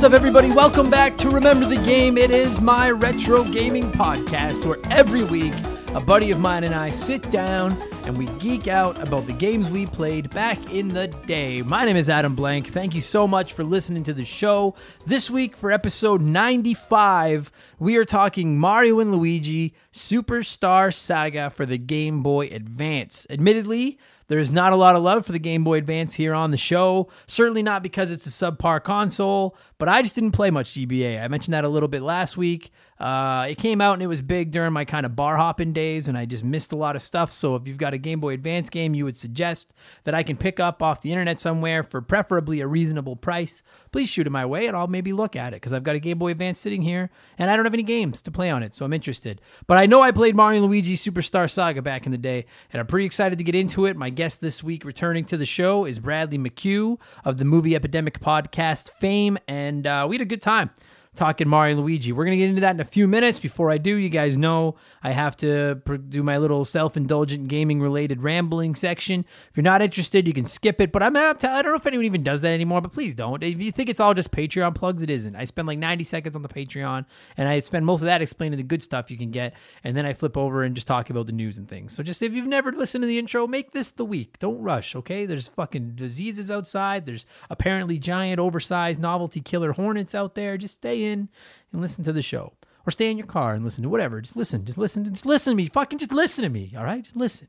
What's up, everybody? Welcome back to Remember the Game. It is my retro gaming podcast where every week a buddy of mine and I sit down and we geek out about the games we played back in the day. My name is Adam Blank. Thank you so much for listening to the show. This week, for episode 95, we are talking Mario and Luigi Superstar Saga for the Game Boy Advance. Admittedly, there's not a lot of love for the Game Boy Advance here on the show. Certainly not because it's a subpar console, but I just didn't play much GBA. I mentioned that a little bit last week. Uh, it came out and it was big during my kind of bar hopping days, and I just missed a lot of stuff. So if you've got a Game Boy Advance game you would suggest that I can pick up off the internet somewhere for preferably a reasonable price, please shoot it my way and I'll maybe look at it because I've got a Game Boy Advance sitting here and I don't have any games to play on it, so I'm interested. But I know I played Mario Luigi Superstar Saga back in the day, and I'm pretty excited to get into it. My guest this week returning to the show is Bradley McHugh of the Movie Epidemic podcast fame, and uh, we had a good time talking Mario and Luigi. We're going to get into that in a few minutes. Before I do, you guys know I have to do my little self indulgent gaming related rambling section. If you're not interested, you can skip it. But I'm not, I don't know if anyone even does that anymore, but please don't. If you think it's all just Patreon plugs, it isn't. I spend like 90 seconds on the Patreon and I spend most of that explaining the good stuff you can get. And then I flip over and just talk about the news and things. So just if you've never listened to the intro, make this the week. Don't rush, okay? There's fucking diseases outside. There's apparently giant, oversized novelty killer hornets out there. Just stay in and listen to the show. Or stay in your car and listen to whatever. Just listen. Just listen. Just listen to me. Fucking just listen to me. All right? Just listen.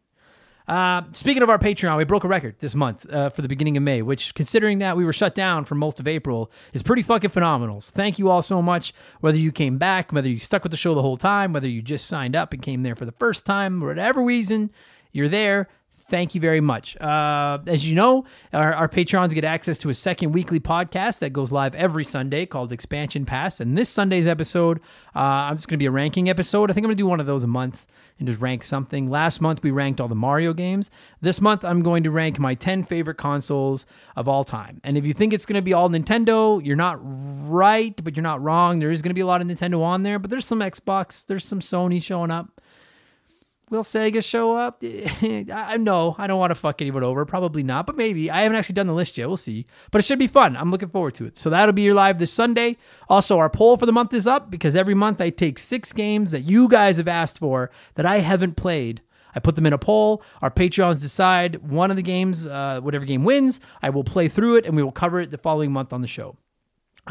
Uh, speaking of our Patreon, we broke a record this month uh, for the beginning of May, which, considering that we were shut down for most of April, is pretty fucking phenomenal. So thank you all so much. Whether you came back, whether you stuck with the show the whole time, whether you just signed up and came there for the first time, whatever reason you're there, thank you very much. Uh, as you know, our, our, patrons get access to a second weekly podcast that goes live every Sunday called Expansion Pass. And this Sunday's episode, uh, I'm just going to be a ranking episode. I think I'm going to do one of those a month and just rank something. Last month, we ranked all the Mario games. This month, I'm going to rank my 10 favorite consoles of all time. And if you think it's going to be all Nintendo, you're not right, but you're not wrong. There is going to be a lot of Nintendo on there, but there's some Xbox, there's some Sony showing up. Will Sega show up? I no, I don't want to fuck anyone over. Probably not, but maybe. I haven't actually done the list yet. We'll see. But it should be fun. I'm looking forward to it. So that'll be your live this Sunday. Also, our poll for the month is up because every month I take six games that you guys have asked for that I haven't played. I put them in a poll. Our Patreons decide one of the games, uh, whatever game wins. I will play through it and we will cover it the following month on the show.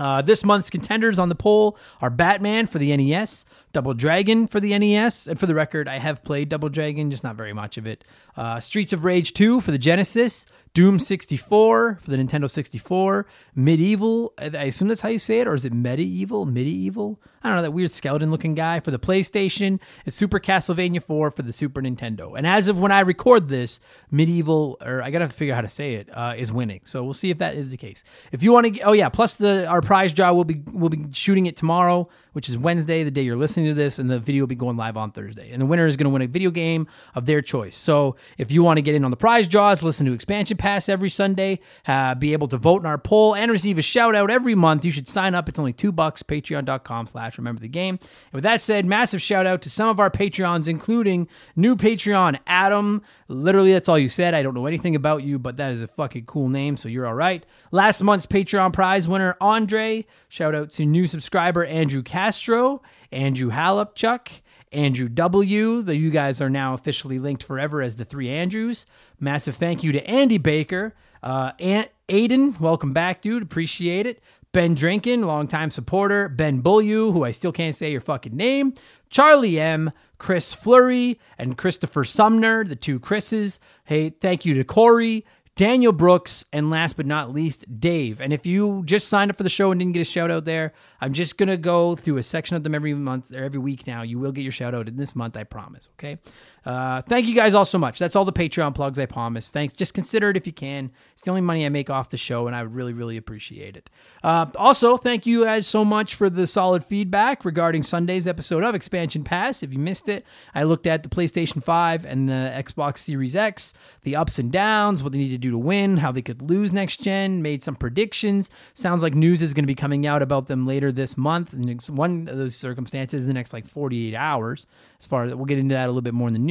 Uh, this month's contenders on the poll are Batman for the NES, Double Dragon for the NES, and for the record, I have played Double Dragon, just not very much of it. Uh, Streets of Rage 2 for the Genesis, Doom 64 for the Nintendo 64, MediEvil, I assume that's how you say it, or is it MediEvil? MediEvil? I don't know, that weird skeleton looking guy for the PlayStation, it's Super Castlevania 4 for the Super Nintendo. And as of when I record this, MediEvil, or I gotta figure out how to say it, uh, is winning. So we'll see if that is the case. If you want to, oh yeah, plus the our prize draw, we'll be we'll be shooting it tomorrow which is Wednesday, the day you're listening to this, and the video will be going live on Thursday. And the winner is to win a video game of their choice. So if you want to get in on the prize draws, listen to Expansion Pass every Sunday, uh, be able to vote in our poll, and receive a shout out every month, you should sign up. It's only two bucks, patreon.com slash remember the game. And with that said, massive shout out to some of our Patreons, including new Patreon Adam. Literally, that's all you said. I don't know anything about you, but that is a fucking cool name, so you're all right. Last month's Patreon prize winner, Andre. Shout out to new subscriber Andrew Castro, Andrew Halupchuk, Andrew W. The you guys are now officially linked forever as the three Andrews. Massive thank you to Andy Baker, uh, Aunt Aiden. Welcome back, dude. Appreciate it. Ben Drinkin, longtime supporter. Ben Bullu, who I still can't say your fucking name. Charlie M, Chris Flurry, and Christopher Sumner, the two Chris's. Hey, thank you to Corey, Daniel Brooks, and last but not least, Dave. And if you just signed up for the show and didn't get a shout out there, I'm just going to go through a section of them every month or every week now. You will get your shout out in this month, I promise. Okay. Uh, thank you guys all so much. That's all the Patreon plugs, I promise. Thanks. Just consider it if you can. It's the only money I make off the show, and I would really, really appreciate it. Uh, also, thank you guys so much for the solid feedback regarding Sunday's episode of Expansion Pass. If you missed it, I looked at the PlayStation 5 and the Xbox Series X, the ups and downs, what they need to do to win, how they could lose next gen, made some predictions. Sounds like news is going to be coming out about them later this month. And one of those circumstances, in the next like 48 hours. As far as we'll get into that a little bit more in the news.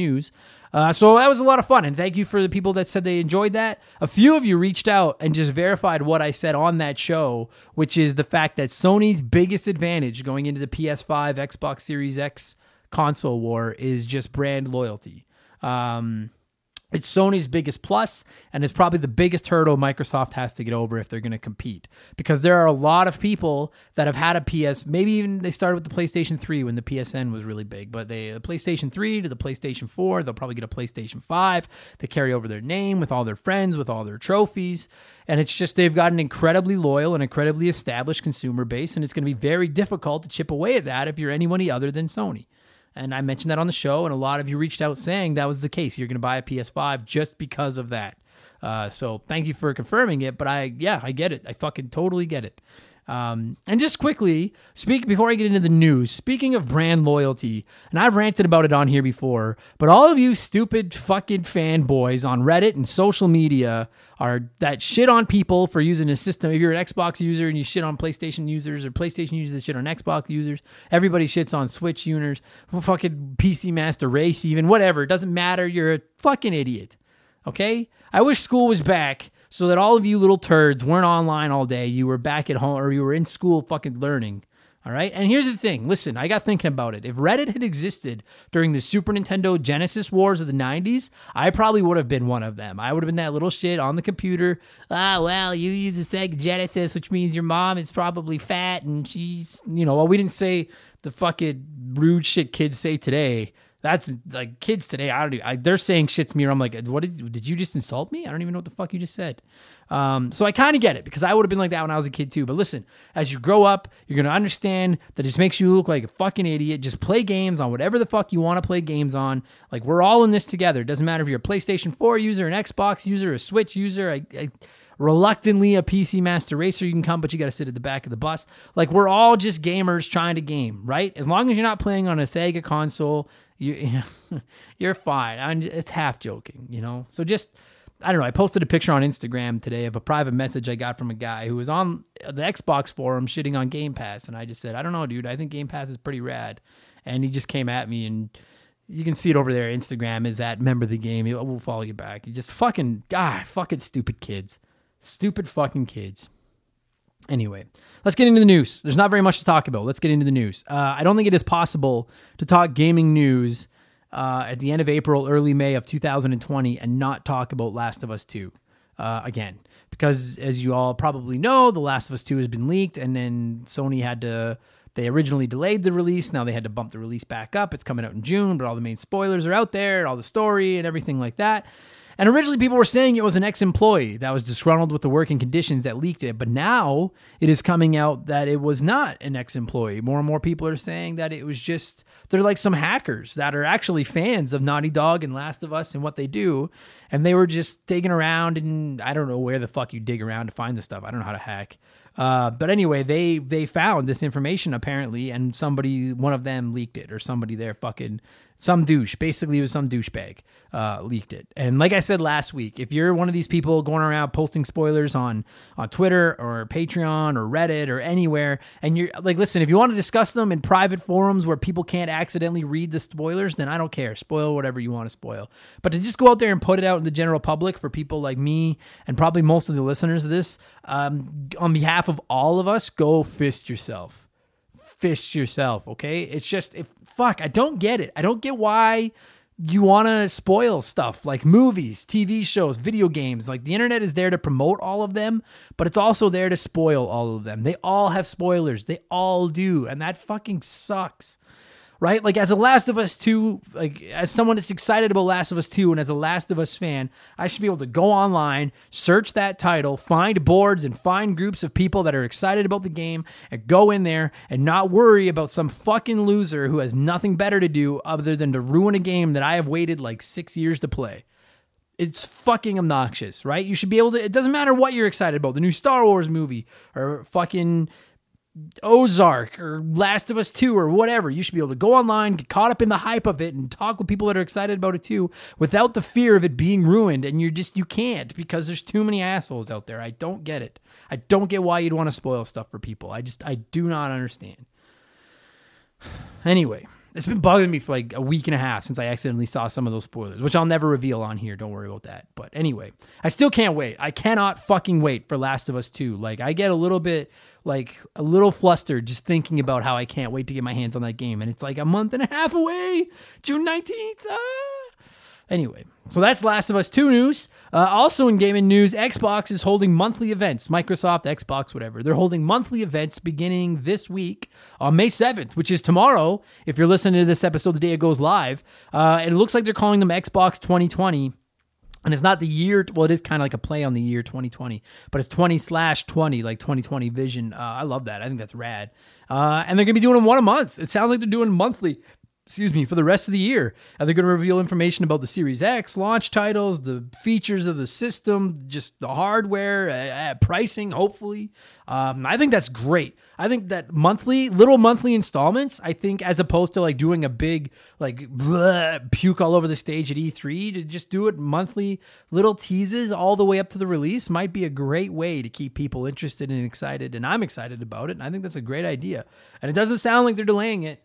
Uh, so that was a lot of fun, and thank you for the people that said they enjoyed that. A few of you reached out and just verified what I said on that show, which is the fact that Sony's biggest advantage going into the PS5, Xbox Series X console war is just brand loyalty. Um, it's Sony's biggest plus, and it's probably the biggest hurdle Microsoft has to get over if they're going to compete. Because there are a lot of people that have had a PS. Maybe even they started with the PlayStation 3 when the PSN was really big, but they the PlayStation 3 to the PlayStation 4. They'll probably get a PlayStation 5. They carry over their name with all their friends, with all their trophies, and it's just they've got an incredibly loyal and incredibly established consumer base, and it's going to be very difficult to chip away at that if you're anybody other than Sony. And I mentioned that on the show, and a lot of you reached out saying that was the case. You're going to buy a PS5 just because of that. Uh, so thank you for confirming it. But I, yeah, I get it. I fucking totally get it. Um, and just quickly, speak before I get into the news. Speaking of brand loyalty, and I've ranted about it on here before, but all of you stupid fucking fanboys on Reddit and social media are that shit on people for using a system. If you're an Xbox user and you shit on PlayStation users, or PlayStation users shit on Xbox users, everybody shits on Switch users, fucking PC Master Race, even whatever. It doesn't matter. You're a fucking idiot. Okay? I wish school was back so that all of you little turds weren't online all day. You were back at home or you were in school fucking learning. All right. And here's the thing listen, I got thinking about it. If Reddit had existed during the Super Nintendo Genesis wars of the 90s, I probably would have been one of them. I would have been that little shit on the computer. Ah, well, you use the Sega Genesis, which means your mom is probably fat and she's, you know, well, we didn't say the fucking rude shit kids say today. That's like kids today. I don't. Even, I, they're saying shit to me. Or I'm like, what did did you just insult me? I don't even know what the fuck you just said. Um, so I kind of get it because I would have been like that when I was a kid too. But listen, as you grow up, you're gonna understand that it just makes you look like a fucking idiot. Just play games on whatever the fuck you want to play games on. Like we're all in this together. It doesn't matter if you're a PlayStation 4 user, an Xbox user, a Switch user. I, I reluctantly a PC Master Racer. You can come, but you got to sit at the back of the bus. Like we're all just gamers trying to game, right? As long as you're not playing on a Sega console you you're fine. I'm, it's half joking, you know. So just I don't know. I posted a picture on Instagram today of a private message I got from a guy who was on the Xbox forum shitting on Game Pass, and I just said, I don't know, dude. I think Game Pass is pretty rad, and he just came at me and. You can see it over there. Instagram is at member of the game. We'll follow you back. You just fucking, God, fucking stupid kids. Stupid fucking kids. Anyway, let's get into the news. There's not very much to talk about. Let's get into the news. Uh, I don't think it is possible to talk gaming news uh, at the end of April, early May of 2020, and not talk about Last of Us 2 uh, again. Because as you all probably know, The Last of Us 2 has been leaked, and then Sony had to. They originally delayed the release. Now they had to bump the release back up. It's coming out in June, but all the main spoilers are out there, all the story and everything like that. And originally, people were saying it was an ex employee that was disgruntled with the working conditions that leaked it. But now it is coming out that it was not an ex employee. More and more people are saying that it was just, they're like some hackers that are actually fans of Naughty Dog and Last of Us and what they do. And they were just digging around, and I don't know where the fuck you dig around to find this stuff. I don't know how to hack. Uh, but anyway, they they found this information apparently, and somebody, one of them, leaked it, or somebody there fucking some douche. Basically, it was some douchebag uh, leaked it. And like I said last week, if you're one of these people going around posting spoilers on on Twitter or Patreon or Reddit or anywhere, and you're like, listen, if you want to discuss them in private forums where people can't accidentally read the spoilers, then I don't care. Spoil whatever you want to spoil. But to just go out there and put it out in the general public for people like me and probably most of the listeners of this, um, on behalf of all of us, go fist yourself fist yourself, okay? It's just if fuck, I don't get it. I don't get why you want to spoil stuff like movies, TV shows, video games. Like the internet is there to promote all of them, but it's also there to spoil all of them. They all have spoilers. They all do, and that fucking sucks right? Like as a Last of Us 2, like as someone that's excited about Last of Us 2 and as a Last of Us fan, I should be able to go online, search that title, find boards and find groups of people that are excited about the game and go in there and not worry about some fucking loser who has nothing better to do other than to ruin a game that I have waited like 6 years to play. It's fucking obnoxious, right? You should be able to it doesn't matter what you're excited about, the new Star Wars movie or fucking Ozark or Last of Us 2 or whatever. You should be able to go online, get caught up in the hype of it, and talk with people that are excited about it too without the fear of it being ruined. And you're just, you can't because there's too many assholes out there. I don't get it. I don't get why you'd want to spoil stuff for people. I just, I do not understand. Anyway, it's been bugging me for like a week and a half since I accidentally saw some of those spoilers, which I'll never reveal on here. Don't worry about that. But anyway, I still can't wait. I cannot fucking wait for Last of Us 2. Like, I get a little bit, like, a little flustered just thinking about how I can't wait to get my hands on that game. And it's like a month and a half away, June 19th. Ah. Anyway, so that's Last of Us 2 news. Uh, also in gaming news, Xbox is holding monthly events. Microsoft, Xbox, whatever. They're holding monthly events beginning this week on May 7th, which is tomorrow. If you're listening to this episode the day it goes live, uh, and it looks like they're calling them Xbox 2020. And it's not the year, well, it is kind of like a play on the year 2020, but it's 20 slash 20, like 2020 vision. Uh, I love that. I think that's rad. Uh, and they're to be doing one a month. It sounds like they're doing monthly excuse me, for the rest of the year. Are they going to reveal information about the Series X launch titles, the features of the system, just the hardware, uh, uh, pricing, hopefully? Um, I think that's great. I think that monthly, little monthly installments, I think as opposed to like doing a big, like, bleh, puke all over the stage at E3, to just do it monthly, little teases all the way up to the release might be a great way to keep people interested and excited. And I'm excited about it. And I think that's a great idea. And it doesn't sound like they're delaying it.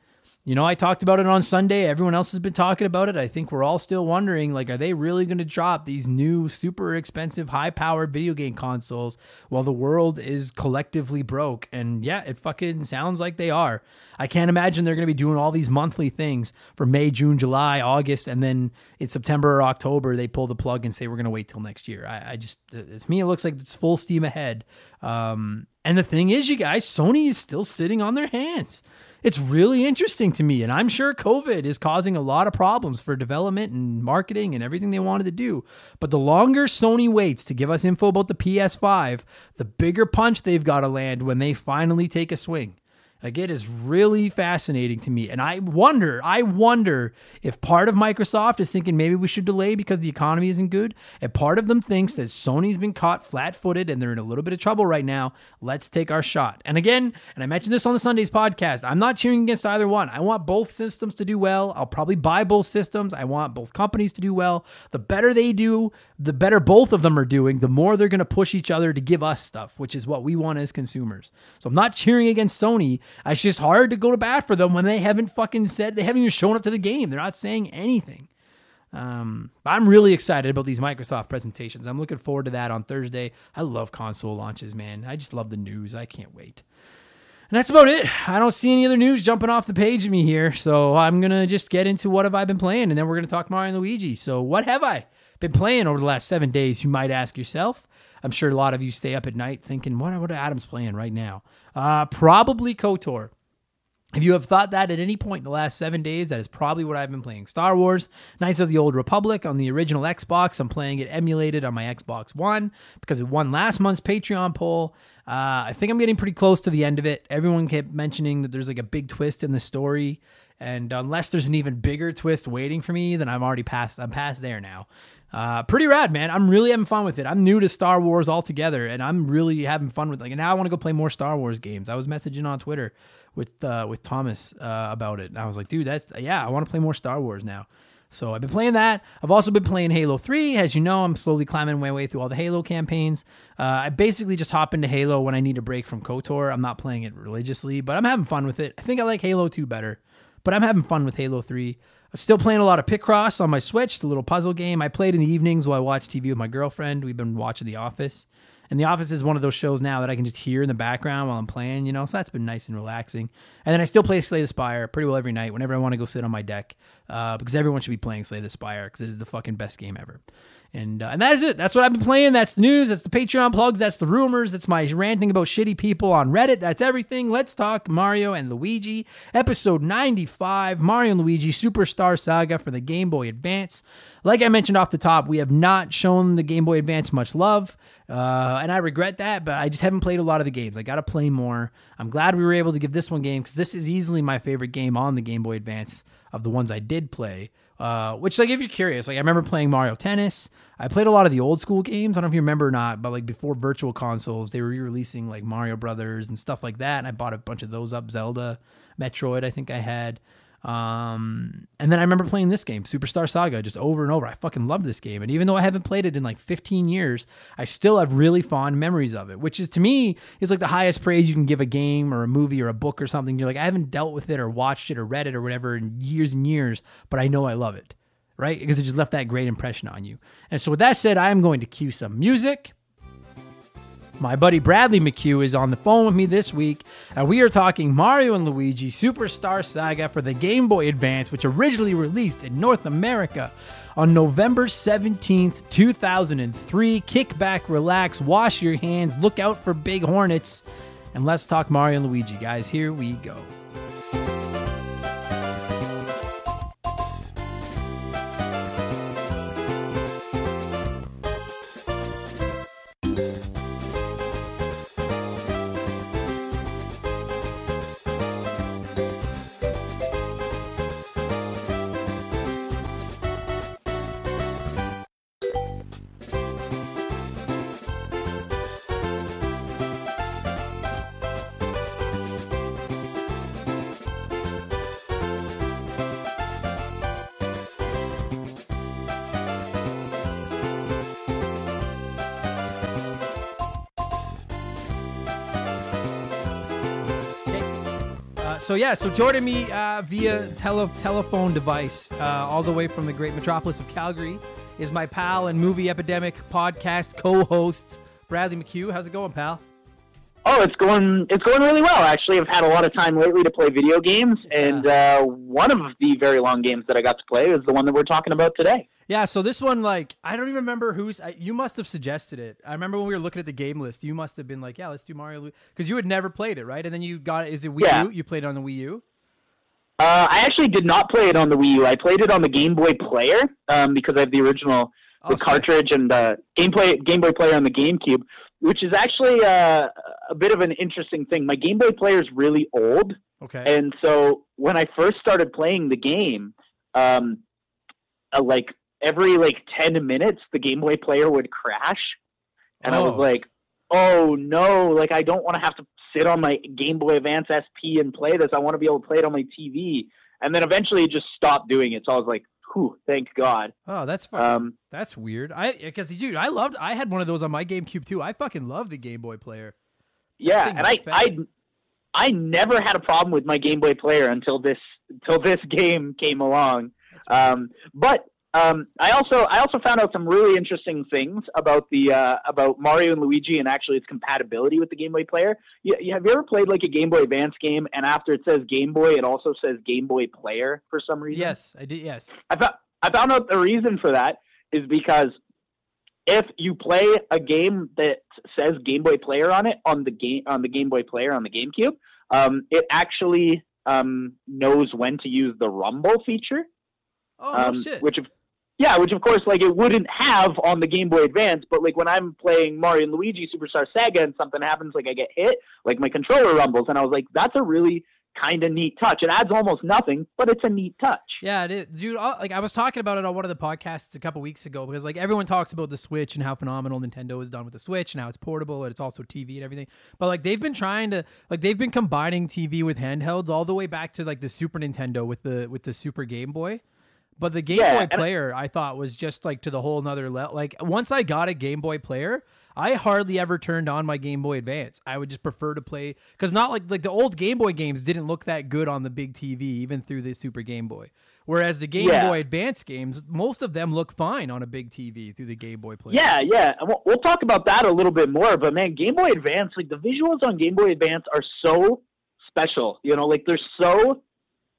You know, I talked about it on Sunday. Everyone else has been talking about it. I think we're all still wondering like, are they really going to drop these new, super expensive, high powered video game consoles while the world is collectively broke? And yeah, it fucking sounds like they are. I can't imagine they're going to be doing all these monthly things for May, June, July, August, and then in September or October, they pull the plug and say, we're going to wait till next year. I, I just, to me, it looks like it's full steam ahead. Um, and the thing is, you guys, Sony is still sitting on their hands it's really interesting to me. And I'm sure COVID is causing a lot of problems for development and marketing and everything they wanted to do. But the longer Sony waits to give us info about the PS5, the bigger punch they've got to land when they finally take a swing. Like it is really fascinating to me. And I wonder, I wonder if part of Microsoft is thinking maybe we should delay because the economy isn't good. And part of them thinks that Sony's been caught flat footed and they're in a little bit of trouble right now. Let's take our shot. And again, and I mentioned this on the Sundays podcast, I'm not cheering against either one. I want both systems to do well. I'll probably buy both systems. I want both companies to do well. The better they do, the better both of them are doing, the more they're going to push each other to give us stuff, which is what we want as consumers. So I'm not cheering against Sony. It's just hard to go to bat for them when they haven't fucking said, they haven't even shown up to the game. They're not saying anything. Um, I'm really excited about these Microsoft presentations. I'm looking forward to that on Thursday. I love console launches, man. I just love the news. I can't wait. And that's about it. I don't see any other news jumping off the page of me here. So I'm going to just get into what have I been playing and then we're going to talk Mario and Luigi. So what have I been playing over the last seven days? You might ask yourself. I'm sure a lot of you stay up at night thinking, what, what Adam's playing right now? Uh, probably KOTOR. If you have thought that at any point in the last seven days, that is probably what I've been playing. Star Wars, Knights of the Old Republic on the original Xbox. I'm playing it emulated on my Xbox One because it won last month's Patreon poll. Uh, I think I'm getting pretty close to the end of it. Everyone kept mentioning that there's like a big twist in the story, and unless there's an even bigger twist waiting for me, then I'm already past. I'm past there now. Uh, pretty rad, man. I'm really having fun with it. I'm new to Star Wars altogether, and I'm really having fun with like. And now I want to go play more Star Wars games. I was messaging on Twitter with uh, with Thomas uh, about it, and I was like, dude, that's yeah, I want to play more Star Wars now. So I've been playing that. I've also been playing Halo 3. As you know, I'm slowly climbing my way through all the Halo campaigns. Uh, I basically just hop into Halo when I need a break from KOTOR. I'm not playing it religiously, but I'm having fun with it. I think I like Halo 2 better, but I'm having fun with Halo 3. I'm still playing a lot of Picross on my Switch, the little puzzle game. I played in the evenings while I watch TV with my girlfriend. We've been watching The Office. And The Office is one of those shows now that I can just hear in the background while I'm playing, you know, so that's been nice and relaxing. And then I still play Slay the Spire pretty well every night whenever I want to go sit on my deck uh, because everyone should be playing Slay the Spire because it is the fucking best game ever. And uh, and that is it. That's what I've been playing. That's the news. That's the Patreon plugs. That's the rumors. That's my ranting about shitty people on Reddit. That's everything. Let's talk Mario and Luigi, episode 95, Mario and Luigi Superstar Saga for the Game Boy Advance. Like I mentioned off the top, we have not shown the Game Boy Advance much love, uh, and I regret that. But I just haven't played a lot of the games. I got to play more. I'm glad we were able to give this one game because this is easily my favorite game on the Game Boy Advance of the ones I did play. Uh, which like if you're curious, like I remember playing Mario Tennis. I played a lot of the old school games. I don't know if you remember or not, but like before virtual consoles, they were re-releasing like Mario Brothers and stuff like that. And I bought a bunch of those up. Zelda, Metroid, I think I had. Um, and then I remember playing this game, Superstar Saga, just over and over. I fucking love this game. And even though I haven't played it in like 15 years, I still have really fond memories of it, which is to me is like the highest praise you can give a game or a movie or a book or something. You're like, I haven't dealt with it or watched it or read it or whatever in years and years, but I know I love it, right? Because it just left that great impression on you. And so with that said, I am going to cue some music. My buddy Bradley McHugh is on the phone with me this week, and we are talking Mario and Luigi Superstar Saga for the Game Boy Advance, which originally released in North America on November 17th, 2003. Kick back, relax, wash your hands, look out for big hornets, and let's talk Mario and Luigi, guys. Here we go. So yeah, so joining me uh, via tele- telephone device, uh, all the way from the great metropolis of Calgary, is my pal and movie epidemic podcast co-host Bradley McHugh. How's it going, pal? Oh, it's going it's going really well. Actually, I've had a lot of time lately to play video games, and uh, one of the very long games that I got to play is the one that we're talking about today. Yeah, so this one, like, I don't even remember who's. I, you must have suggested it. I remember when we were looking at the game list, you must have been like, "Yeah, let's do Mario," because you had never played it, right? And then you got it. Is it Wii Yeah. U? You played it on the Wii U. Uh, I actually did not play it on the Wii U. I played it on the Game Boy Player um, because I have the original Oh, the sick. cartridge and the Game Play Game Boy Player on the GameCube, which is actually uh, a bit of an interesting thing. My Game Boy Player is really old, Okay. and so when I first started playing the game, um, uh, like every like ten minutes, the Game Boy Player would crash, and I was Oh. like, "Oh no! Like I don't want to have to sit on my Game Boy Advance SP and play this. I want to be able to play it on my TV." And then eventually, it just stopped doing it. So I was like, "Whew, thank God." oh, that's fucking, Um, that's weird. I because dude, I loved. I had one of those on my GameCube too. I fucking love the Game Boy player. Yeah, and I, I. I never had a problem with my Game Boy Player until this until this game came along. Um, but um, I also I also found out some really interesting things about the uh, about Mario and Luigi and actually its compatibility with the Game Boy Player. You, you- have you ever played like a Game Boy Advance game and after it says Game Boy, it also says Game Boy Player for some reason? yes, I did. Yes. I found I found out the reason for that is because if you play a game that says Game Boy Player on it on the game on the Game Boy Player on the GameCube, um, it actually um, knows when to use the Rumble feature, Oh um, shit. which of yeah, which of course like it wouldn't have on the Game Boy Advance. But like when I'm playing Mario and Luigi Superstar Saga and something happens, like I get hit, like my controller rumbles, and I was like, that's a really kind of neat touch. It adds almost nothing, but it's a neat touch. Yeah, it is. dude. uh, Like I was talking about it on one of the podcasts a couple weeks ago because like everyone talks about the Switch and how phenomenal Nintendo has done with the Switch. Now it's portable and it's also TV and everything. But like they've been trying to like they've been combining TV with handhelds all the way back to like the Super Nintendo with the with the Super Game Boy. But the Game Yeah, Boy Player, I thought was just like to the whole nother level. Like once I got a Game Boy Player, I hardly ever turned on my Game Boy Advance. I would just prefer to play because not like like the old Game Boy games didn't look that good on the big TV, even through the Super Game Boy. Whereas the Game Yeah. Boy Advance games, most of them look fine on a big TV through the Game Boy Player. Yeah, yeah. We'll, we'll talk about that a little bit more. But man, Game Boy Advance, like the visuals on Game Boy Advance are so special. You know, like they're so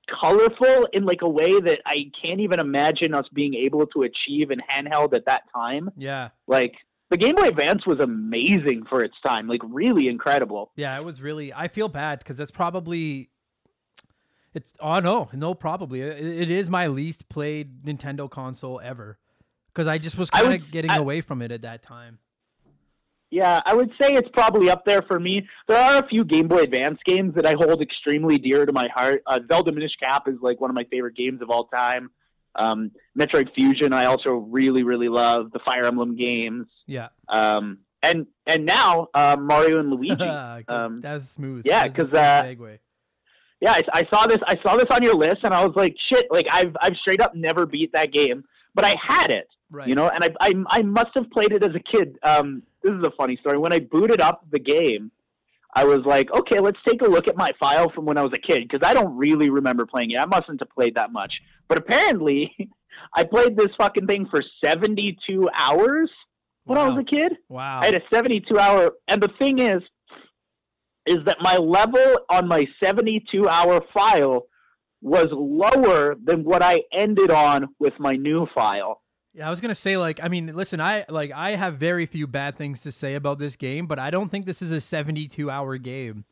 colorful in like a way that I can't even imagine us being able to achieve in handheld at that time. yeah, Like the Game Boy Advance was amazing for its time, like really incredible. yeah. It was really. I feel bad because that's probably. It's oh no no probably it, it is my least played Nintendo console ever because I just was kind of getting I- away from it at that time. Yeah, I would say it's probably up there for me. There are a few Game Boy Advance games that I hold extremely dear to my heart. Uh, Zelda Minish Cap is like one of my favorite games of all time. Um, Metroid Fusion, I also really, really love. The Fire Emblem games, Yeah. um, and and now uh, Mario and Luigi. Um, That's smooth. yeah, That was a 'cause, smooth uh, segue. yeah, I, I saw this. I saw this on your list, and I was like, shit. Like I've I've straight up never beat that game, but I had it. Right. You know, and I, I I must have played it as a kid. Um, this is a funny story. When I booted up the game, I was like, okay, let's take a look at my file from when I was a kid because I don't really remember playing it. I mustn't have played that much, but apparently, I played this fucking thing for seventy two hours when I was a kid. Wow. I had a 72 hour, and the thing is, is that my level on my 72 hour file was lower than what I ended on with my new file. Yeah, I was gonna say like I mean, listen, I like I have very few bad things to say about this game, but I don't think this is a seventy-two hour game.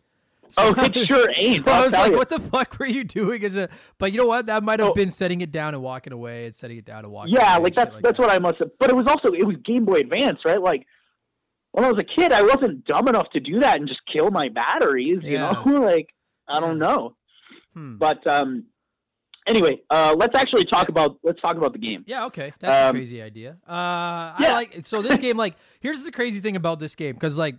Oh, it sure ain't. So I was like, you. what the fuck were you doing as a? But you know what? That might have Oh. been setting it down and walking away, and setting it down and walking. Yeah, like that's shit that's that. what I must have. But it was also it was Game Boy Advance, right? Like when I was a kid, I wasn't dumb enough to do that and just kill my batteries. You Yeah. know, like I don't know. Hmm. But um, anyway, uh, let's actually talk about let's talk about the game. Yeah, okay, that's a Um, crazy idea. Uh, I yeah. like so this game. Like, here's the crazy thing about this game because like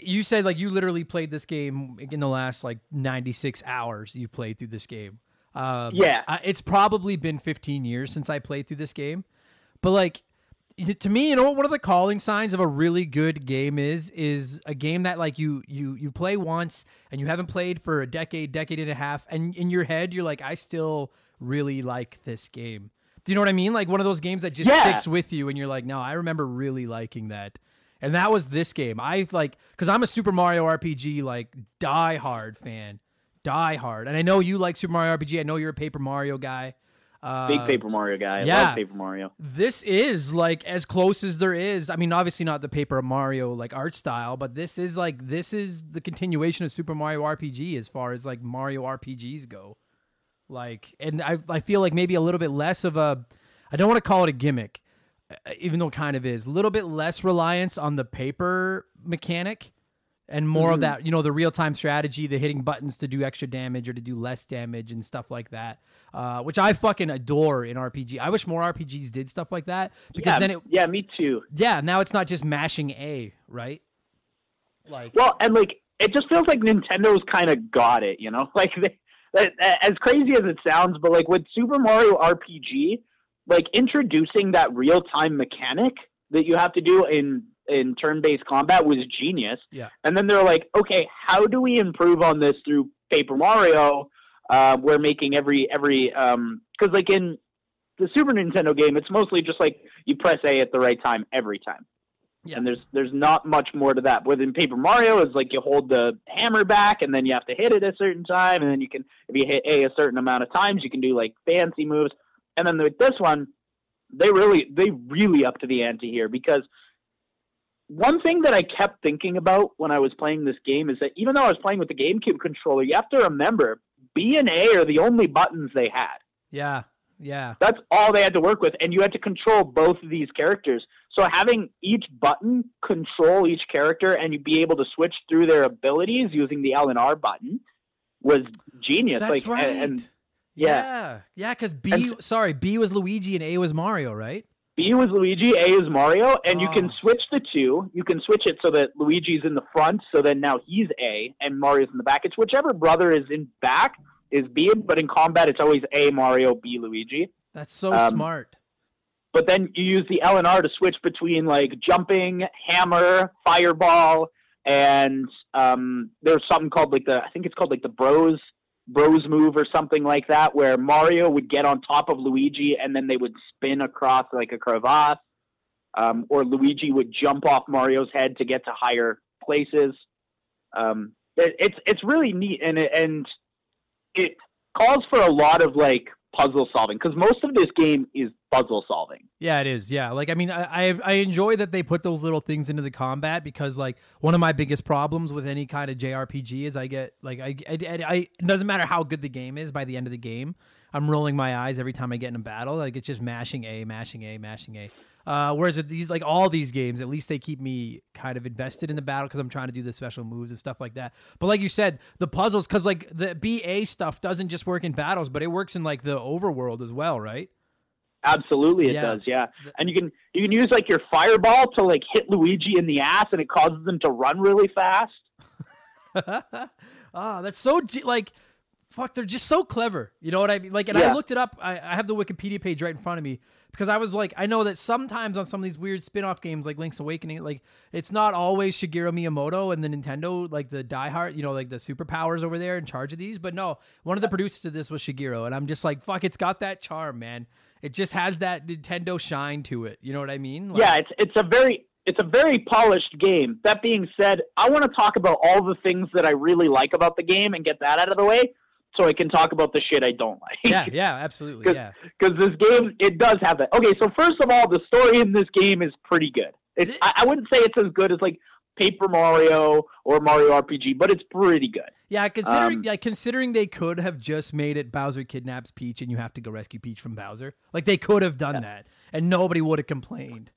you said, like you literally played this game in the last like 96 hours. You played through this game. Um, Yeah. uh, it's probably been 15 years since I played through this game, but like to me, you know what one of the calling signs of a really good game is is a game that like you you you play once and you haven't played for a decade, decade and a half, and in your head you're like, I still really like this game. Do you know what I mean? Like one of those games that just Yeah. sticks with you, and you're like, no, I remember really liking that. And that was this game. I like because I'm a Super Mario RPG like die hard fan, die hard, and I know you like Super Mario RPG. I know you're a Paper Mario guy. Uh, Big Paper Mario guy. I yeah. Paper Mario. this is like as close as there is. I mean, obviously not the Paper Mario like art style, but this is like this is the continuation of Super Mario RPG as far as like Mario RPGs go. Like, and I I feel like maybe a little bit less of a, I don't want to call it a gimmick, uh, even though it kind of is. A little bit less reliance on the paper mechanic and more of that, you know, the real time strategy, the hitting buttons to do extra damage or to do less damage and stuff like that, uh, which I fucking adore in RPG. I wish more RPGs did stuff like that because yeah, then it, yeah, me too. yeah, now it's not just mashing A, right? Like, Well, and like it just feels like Nintendo's kind of got it, you know. Like they, as crazy as it sounds, but like with Super Mario RPG, like introducing that real time mechanic that you have to do in in turn based combat was genius. Yeah. And then they're like, okay, how do we improve on this through Paper Mario? Uh, we're making every every because like in the Super Nintendo game, it's mostly just like you press A at the right time every time. Yeah. And there's there's not much more to that. Within Paper Mario, is like you hold the hammer back, and then you have to hit it a certain time, and then you can if you hit A a certain amount of times, you can do like fancy moves. And then with this one, they really they really up to the ante here because one thing that I kept thinking about when I was playing this game is that even though I was playing with the GameCube controller, you have to remember B and A are the only buttons they had. yeah, yeah, That's all they had to work with, and you had to control both of these characters. So having each button control each character and you be able to switch through their abilities using the L and R button was genius. that's like, right. and, and yeah. yeah, yeah, because B, And- sorry, B was Luigi and A was Mario, right? B was Luigi, A is Mario, and you can Oh. switch the two. You can switch it so that Luigi's in the front, so then now he's A, and Mario's in the back. It's whichever brother is in back is B, but in combat it's always A Mario, B Luigi. That's so Um, smart. but then you use the L and R to switch between like jumping, hammer, fireball, and um, there's something called like the I think it's called like the Bros Bros move or something like that, where Mario would get on top of Luigi and then they would spin across like a crevasse, um, or Luigi would jump off Mario's head to get to higher places. Um, it, it's it's really neat and and it calls for a lot of like puzzle solving because most of this game is puzzle solving. Yeah, it is. Yeah, like I mean, I, I I enjoy that they put those little things into the combat because like one of my biggest problems with any kind of JRPG is I get like I, I, I it doesn't matter how good the game is by the end of the game, I'm rolling my eyes every time I get in a battle. Like it's just mashing A, mashing A, mashing A. Uh, whereas these like all these games, at least they keep me kind of invested in the battle because I'm trying to do the special moves and stuff like that. But like you said, the puzzles because like the BA stuff doesn't just work in battles, but it works in like the overworld as well, right? Absolutely, it Yeah. does. Yeah, and you can you can use like your fireball to like hit Luigi in the ass, and it causes them to run really fast. ah, that's so like fuck, they're just so clever. You know what I mean? Like, and I looked it up. I, I have the Wikipedia page right in front of me because I was like, I know that sometimes on some of these weird spin-off games like Link's Awakening, like it's not always Shigeru Miyamoto and the Nintendo, like the diehard, you know, like the superpowers over there in charge of these. But no, one of the producers of this was Shigeru, and I'm just like, fuck, it's got that charm, man. It just has that Nintendo shine to it. You know what I mean? Like, yeah, it's it's a very it's a very polished game. That being said, I want to talk about all the things that I really like about the game and get that out of the way, so I can talk about the shit I don't like. yeah, yeah, absolutely, 'Cause- yeah. because this game it does have that. Okay, so first of all, the story in this game is pretty good. It- I, I wouldn't say it's as good as like Paper Mario or Mario RPG, but it's pretty good. Yeah, considering Um, yeah, considering they could have just made it Bowser kidnaps Peach and you have to go rescue Peach from Bowser. Like they could have done that and nobody would have complained.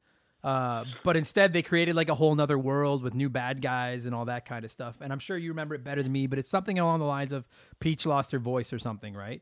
Uh, but instead they created like a whole nother world with new bad guys and all that kind of stuff. And I'm sure you remember it better than me, but it's something along the lines of Peach lost her voice or something, right?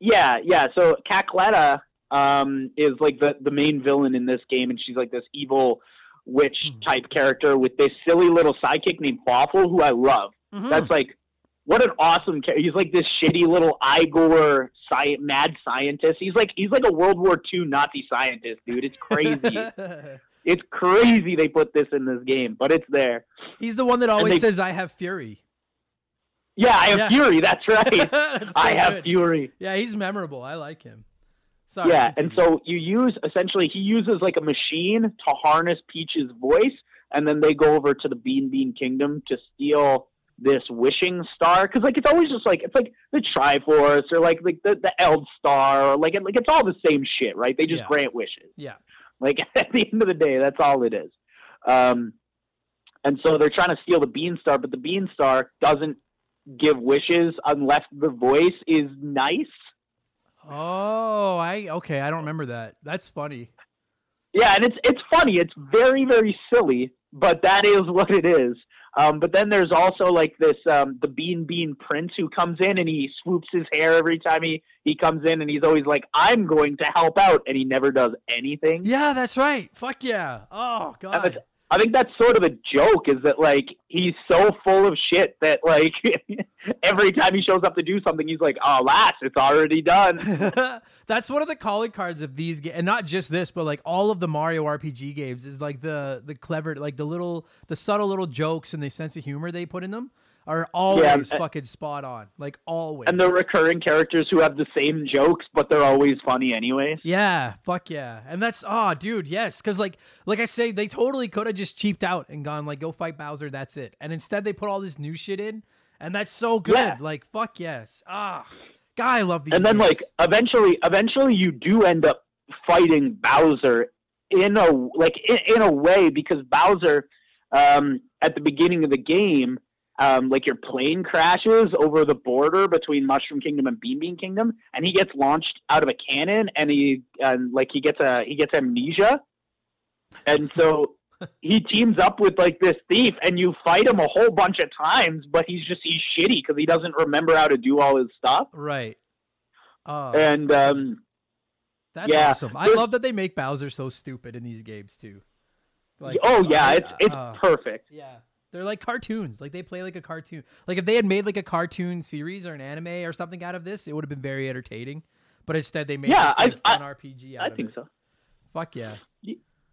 Yeah, yeah. So Cackletta um, is like the the main villain in this game, and she's like this evil witch Hmm. type character with this silly little sidekick named Fawful, who I love. Mhm. That's like what an awesome character. He's like this shitty little Igor sci- mad scientist. He's like he's like a World War II Nazi scientist, dude. It's crazy. it's crazy they put this in this game, but it's there. He's the one that always they- says I have fury. Yeah, I have Yeah. Fury. That's right. That's so I have good. Fury. Yeah, he's memorable. I like him. Sorry, yeah, and so you use essentially he uses like a machine to harness Peach's voice, and then they go over to the Bean Bean Kingdom to steal this wishing star because like it's always just like it's like the Triforce or like like the the Eld Star or like it, like it's all the same shit, right? They just Yeah. grant wishes. yeah. Like at the end of the day, that's all it is. Um, and so they're trying to steal the Bean Star, but the Bean Star doesn't give wishes unless the voice is nice. Oh, I okay. I don't remember that. That's funny. Yeah, and it's it's funny. It's very very silly, but that is what it is. Um, but then there's also like this um, the Bean Bean Prince who comes in and he swoops his hair every time he he comes in, and he's always like, "I'm going to help out," and he never does anything. Yeah, that's right. Fuck yeah. Oh god. I think that's sort of a joke is that like he's so full of shit that like every time he shows up to do something, he's like, "Oh, lass, it's already done." that's one of the calling cards of these games, and not just this, but like all of the Mario RPG games is like the the clever, like the little, the subtle little jokes and the sense of humor they put in them are always and- fucking spot on. Like always. and the recurring characters who have the same jokes, but they're always funny anyways. Yeah, fuck yeah. And that's oh dude, yes. Cause like like I say, they totally could have just cheaped out and gone like go fight Bowser, that's it. And instead they put all this new shit in, and that's so good. Yeah. Like fuck yes. Ah God, I love these and then games. like eventually eventually you do end up fighting bowser in a like in, in a way because bowser um at the beginning of the game um like your plane crashes over the border between mushroom kingdom and bean bean kingdom and he gets launched out of a cannon and he and like he gets a he gets amnesia and so he teams up with like this thief and you fight him a whole bunch of times but he's just he's shitty because he doesn't remember how to do all his stuff Right. Oh, and um that's yeah, awesome. I there's- love that they make Bowser so stupid in these games too. Like, oh yeah, it's it's uh, perfect. yeah. They're like cartoons. Like they play like a cartoon. Like if they had made like a cartoon series or an anime or something out of this, it would have been very entertaining. But instead they made Yeah, like, I- fun RPG out I of think it. so. Fuck yeah.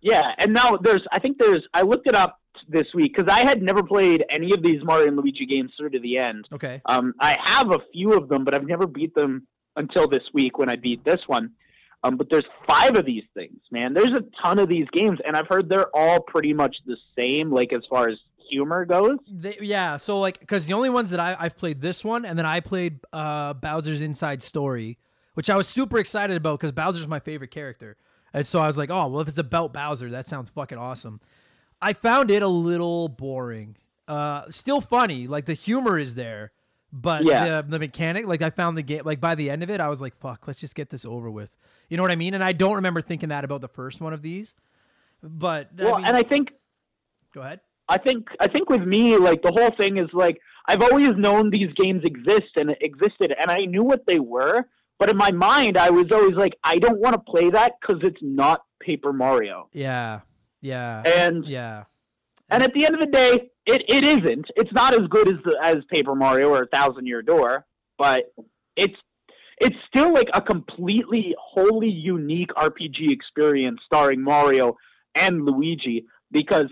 Yeah, and now there's I think there's I looked it up this week because I had never played any of these Mario and Luigi games through to the end. Okay. Um, I have a few of them, but I've never beat them until this week when I beat this one. Um, but there's five of these things, man. There's a ton of these games, and I've heard they're all pretty much the same, like as far as humor goes. They, yeah, so like, because the only ones that I, I've played this one, and then I played uh, Bowser's Inside Story, which I was super excited about because Bowser's my favorite character, and so I was like, oh well, if it's about Bowser, that sounds fucking awesome. I found it a little boring. Uh, still funny, like the humor is there, but Yeah. the, the mechanic, like I found the game, like by the end of it, I was like, fuck, let's just get this over with. You know what I mean? And I don't remember thinking that about the first one of these, but I Well, mean- and I think go ahead. I think I think with me, like the whole thing is like I've always known these games exist and existed, and I knew what they were. But in my mind, I was always like, I don't want to play that because it's not Paper Mario. Yeah, yeah, And yeah. and at the end of the day, it, it isn't. It's not as good as the, as Paper Mario or Thousand Year Door, but it's it's still like a completely wholly unique RPG experience starring Mario and Luigi because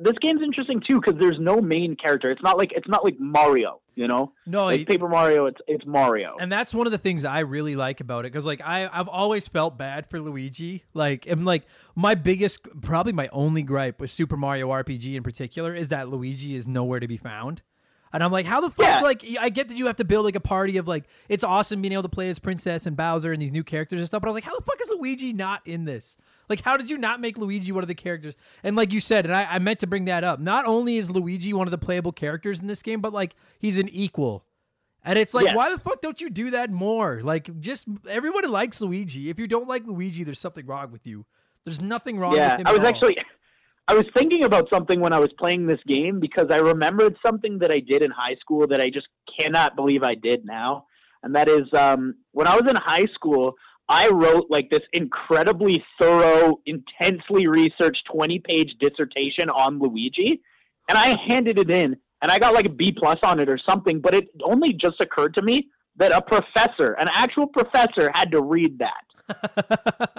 this game's interesting too because there's no main character. It's not like it's not like Mario, you know. No, like Paper Mario, it's it's Mario. And that's one of the things I really like about it because like I I've always felt bad for Luigi. Like and like my biggest, probably my only gripe with Super Mario RPG in particular is that Luigi is nowhere to be found. And I'm like, how the fuck? Yeah. Like, I get that you have to build like a party of like, it's awesome being able to play as Princess and Bowser and these new characters and stuff. But I was like, how the fuck is Luigi not in this? Like, how did you not make Luigi one of the characters? And like you said, and I, I meant to bring that up. Not only is Luigi one of the playable characters in this game, but like he's an equal. And it's like, Yes. why the fuck don't you do that more? Like, just everybody likes Luigi. If you don't like Luigi, there's something wrong with you. There's nothing wrong yeah, with him. I was actually I was thinking about something when I was playing this game because I remembered something that I did in high school that I just cannot believe I did now. And that is um, when I was in high school, I wrote like this incredibly thorough, intensely researched 20 page dissertation on Luigi. And I handed it in and I got like a B plus on it or something, but it only just occurred to me that a professor, an actual professor, had to read that.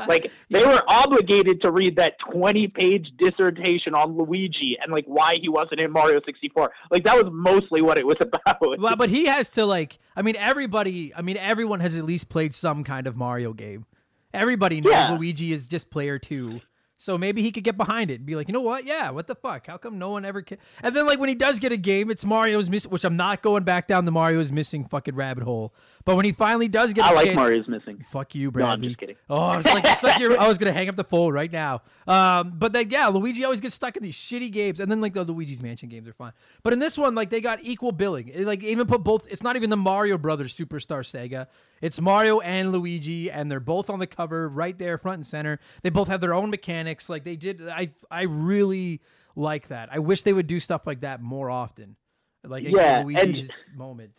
Like they were obligated to read that 20 page dissertation on Luigi and like why he wasn't in Mario 64. Like that was mostly what it was about. well, but he has to like. I mean, everybody. I mean, everyone has at least played some kind of Mario game. Everybody knows Yeah. Luigi is just player two. So maybe he could get behind it and be like, you know what? Yeah, what the fuck? How come no one ever? Ca-? And then like when he does get a game, it's Mario's missing, which I'm not going back down the Mario's missing fucking rabbit hole. But when he finally does get, I like chance, Mario's missing. Fuck you, No, I'm just kidding. Oh, I was like, it's like you're, I was gonna hang up the phone right now. Um, but then yeah, Luigi always gets stuck in these shitty games, and then like the Luigi's Mansion games are fine. But in this one, like they got equal billing. It, like even put both. It's not even the Mario Brothers Superstar Sega. It's Mario and Luigi, and they're both on the cover right there, front and center. They both have their own mechanics. Like they did. I I really like that. I wish they would do stuff like that more often. Like Yeah, and- Luigi's moment.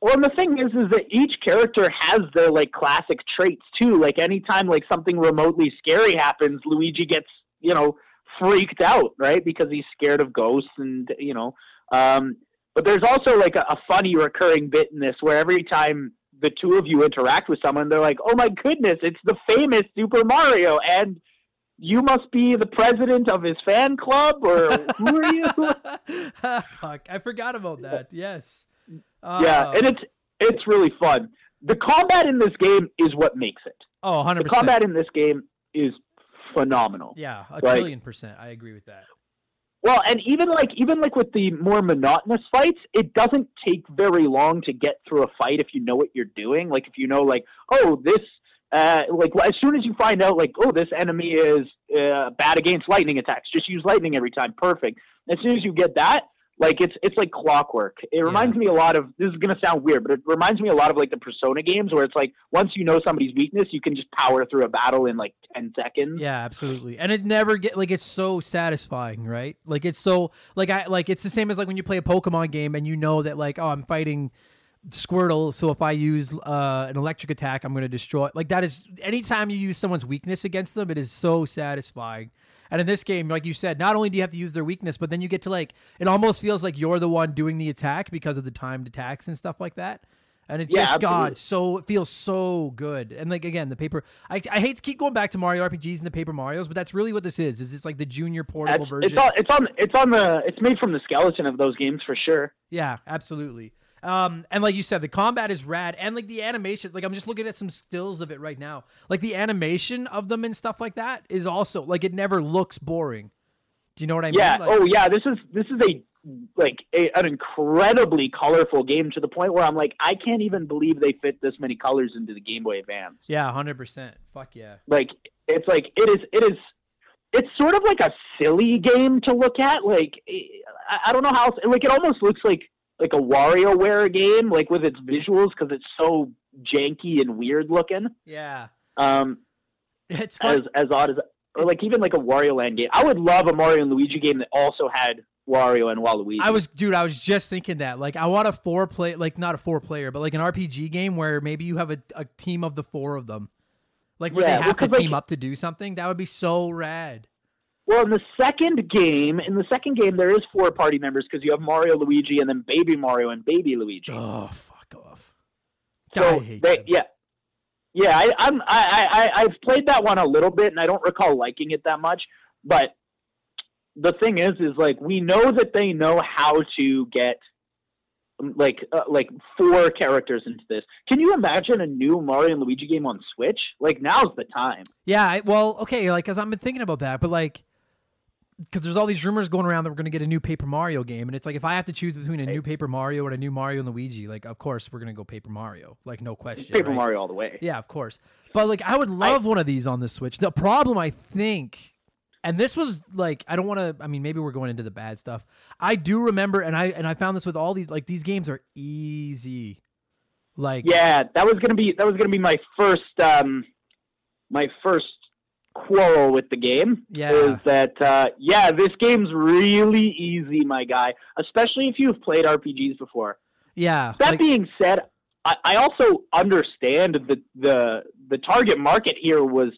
Well, and the thing is, is that each character has their like classic traits too. Like anytime like something remotely scary happens, Luigi gets you know freaked out, right? Because he's scared of ghosts, and you know. Um, but there's also like a, a funny recurring bit in this where every time the two of you interact with someone, they're like, "Oh my goodness, it's the famous Super Mario," and you must be the president of his fan club, or who are you? Fuck, I forgot about that. Yes. yeah, Uh, and it's it's really fun. The combat in this game is what makes it. oh, 100 The combat in this game is phenomenal. Yeah, a Like- trillion percent. I agree with that. Well, and even like even like with the more monotonous fights, it doesn't take very long to get through a fight if you know what you're doing. Like if you know like, oh, this uh like as soon as you find out like, oh, this enemy is uh, bad against lightning attacks, just use lightning every time. Perfect. As soon as you get that, like it's it's like clockwork. It reminds me a lot of this is gonna sound weird, but it reminds me a lot of like the Persona games where it's like once you know somebody's weakness, you can just power through a battle in like ten seconds. Yeah, absolutely. And it never get like it's so satisfying, right? Like it's so like I like it's the same as like when you play a Pokemon game and you know that like oh I'm fighting Squirtle, so if I use uh, an electric attack, I'm going to destroy. it. Like that is anytime you use someone's weakness against them, it is so satisfying. And in this game, like you said, not only do you have to use their weakness, but then you get to like it almost feels like you're the one doing the attack because of the timed attacks and stuff like that. And it Yeah, just God, so it feels so good. And like again, the paper. I, I hate to keep going back to Mario RPGs and the Paper Mario's, but that's really what this is. Is it's like the junior portable version. it's it's on it's on the it's made from the skeleton of those games for sure. Yeah, absolutely. Um, and like you said, the combat is rad, and like the animation. Like I'm just looking at some stills of it right now. Like the animation of them and stuff like that is also like it never looks boring. Do you know what I Yeah. mean? Like, oh, yeah. This is this is a like a, an incredibly colorful game to the point where I'm like, I can't even believe they fit this many colors into the Game Boy Advance. yeah, hundred percent. Fuck yeah. Like, it's like it is. It is. It's sort of like a silly game to look at. Like, I, I don't know how. Else, like, it almost looks like like a WarioWare game, like with its visuals because it's so janky and weird looking. Yeah, Um, it's fun. as as odd as or like even like a Wario Land game. I would love a Mario and Luigi game that also had Wario and Waluigi. I was, dude. I was just thinking that. Like, I want a four play, like not a four player, but like an RPG game where maybe you have a, a team of the four of them, like where Yeah, they well, have to 'cause, like- team up to do something. That would be so rad. Well in the second game. In the second game, there is four party members because you have Mario, Luigi, and then Baby Mario and Baby Luigi. Oh fuck! Off! So they, them. yeah, yeah. I, I'm I, I I've played that one a little bit, and I don't recall liking it that much. But the thing is, is like we know that they know how to get um, like uh, like four characters into this. Can you imagine a new Mario and Luigi game on Switch? Like now's the time. Yeah, I, well, okay, like cuz I've been thinking about that, but like cuz there's all these rumors going around that we're going to get a new Paper Mario game and it's like if I have to choose between a new Paper Mario and a new Mario and Luigi, like of course we're going to go Paper Mario. Like no question. Paper right? Mario all the way. Yeah, of course. But like I would love one of these on the Switch. The problem I think and this was like I don't want to I mean maybe we're going into the bad stuff. I do remember and I and I found this with all these like these games are easy. Like Yeah, that was gonna be that was gonna be my first um my first quarrel with the game. Yeah. Is that uh yeah, this game's really easy, my guy. Especially if you've played RPGs before. yeah. That like- being said, I, I also understand that the the target market here was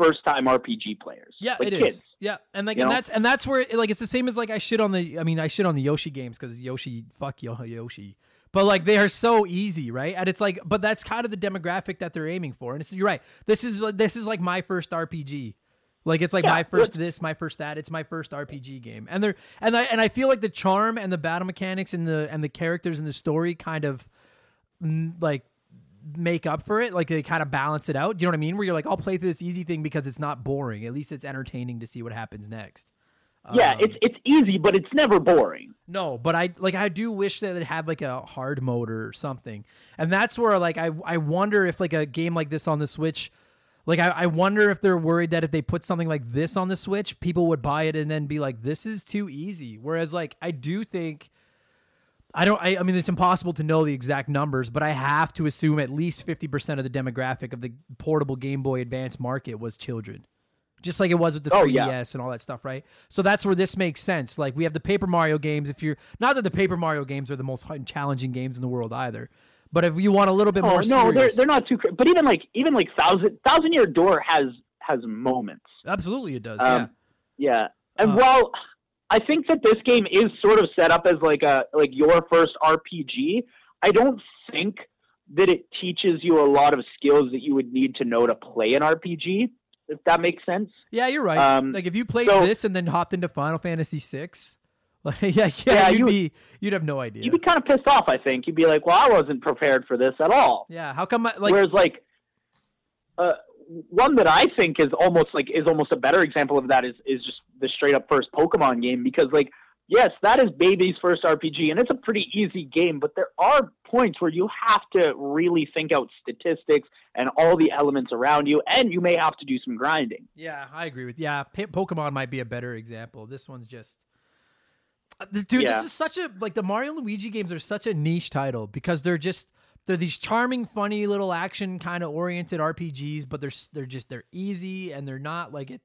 first time RPG players. Yeah, like it is. kids. Yeah, and like, and know? that's and that's where like it's the same as like I shit on the. I mean, I shit on the Yoshi games because Yoshi, fuck Yoshi. But like they are so easy, right? And it's like, but that's kind of the demographic that they're aiming for. And it's you're right. This is this is like my first RPG. Like it's like Yeah, my first this, my first that. It's my first RPG game, and they're and I and I feel like the charm and the battle mechanics and the and the characters and the story kind of like make up for it. Like they kind of balance it out. Do you know what I mean? Where you're like, I'll play through this easy thing because it's not boring. At least it's entertaining to see what happens next. Yeah, Um, it's it's easy, but it's never boring. no, but I like I do wish that it had like a hard mode or something, and that's where like I I wonder if like a game like this on the Switch, like I, I wonder if they're worried that if they put something like this on the Switch, people would buy it and then be like, this is too easy. Whereas like I do think. I don't. I, I mean, it's impossible to know the exact numbers, but I have to assume at least fifty percent of the demographic of the portable Game Boy Advance market was children, just like it was with the 3DS Oh, yeah. and all that stuff, right? So that's where this makes sense. Like we have the Paper Mario games. If you're not that the Paper Mario games are the most challenging games in the world either, but if you want a little bit Oh more no, they're they're not too. cra- But even like even like thousand thousand year door has has moments. absolutely it does. Um, yeah, and Uh. while I think that this game is sort of set up as like a like your first RPG, I don't think that it teaches you a lot of skills that you would need to know to play an RPG. If that makes sense. yeah, you're right. um, like if you played so- this and then hopped into Final Fantasy VI, like yeah, yeah, you'd you- be you'd have no idea. You'd be kind of pissed off. I think you'd be like, "Well, I wasn't prepared for this at all." yeah, how come I, like Whereas like uh, one that I think is almost like is almost a better example of that is is just the straight up first Pokemon game because like yes, that is baby's first RPG and it's a pretty easy game, but there are points where you have to really think out statistics and all the elements around you, and you may have to do some grinding. Yeah, I agree with. Yeah, Pokemon might be a better example. This one's just, Uh, dude. Yeah. This is such a like the Mario Luigi games are such a niche title because they're just they're these charming, funny little action kind of oriented RPGs, but they're they're just they're easy and they're not like it.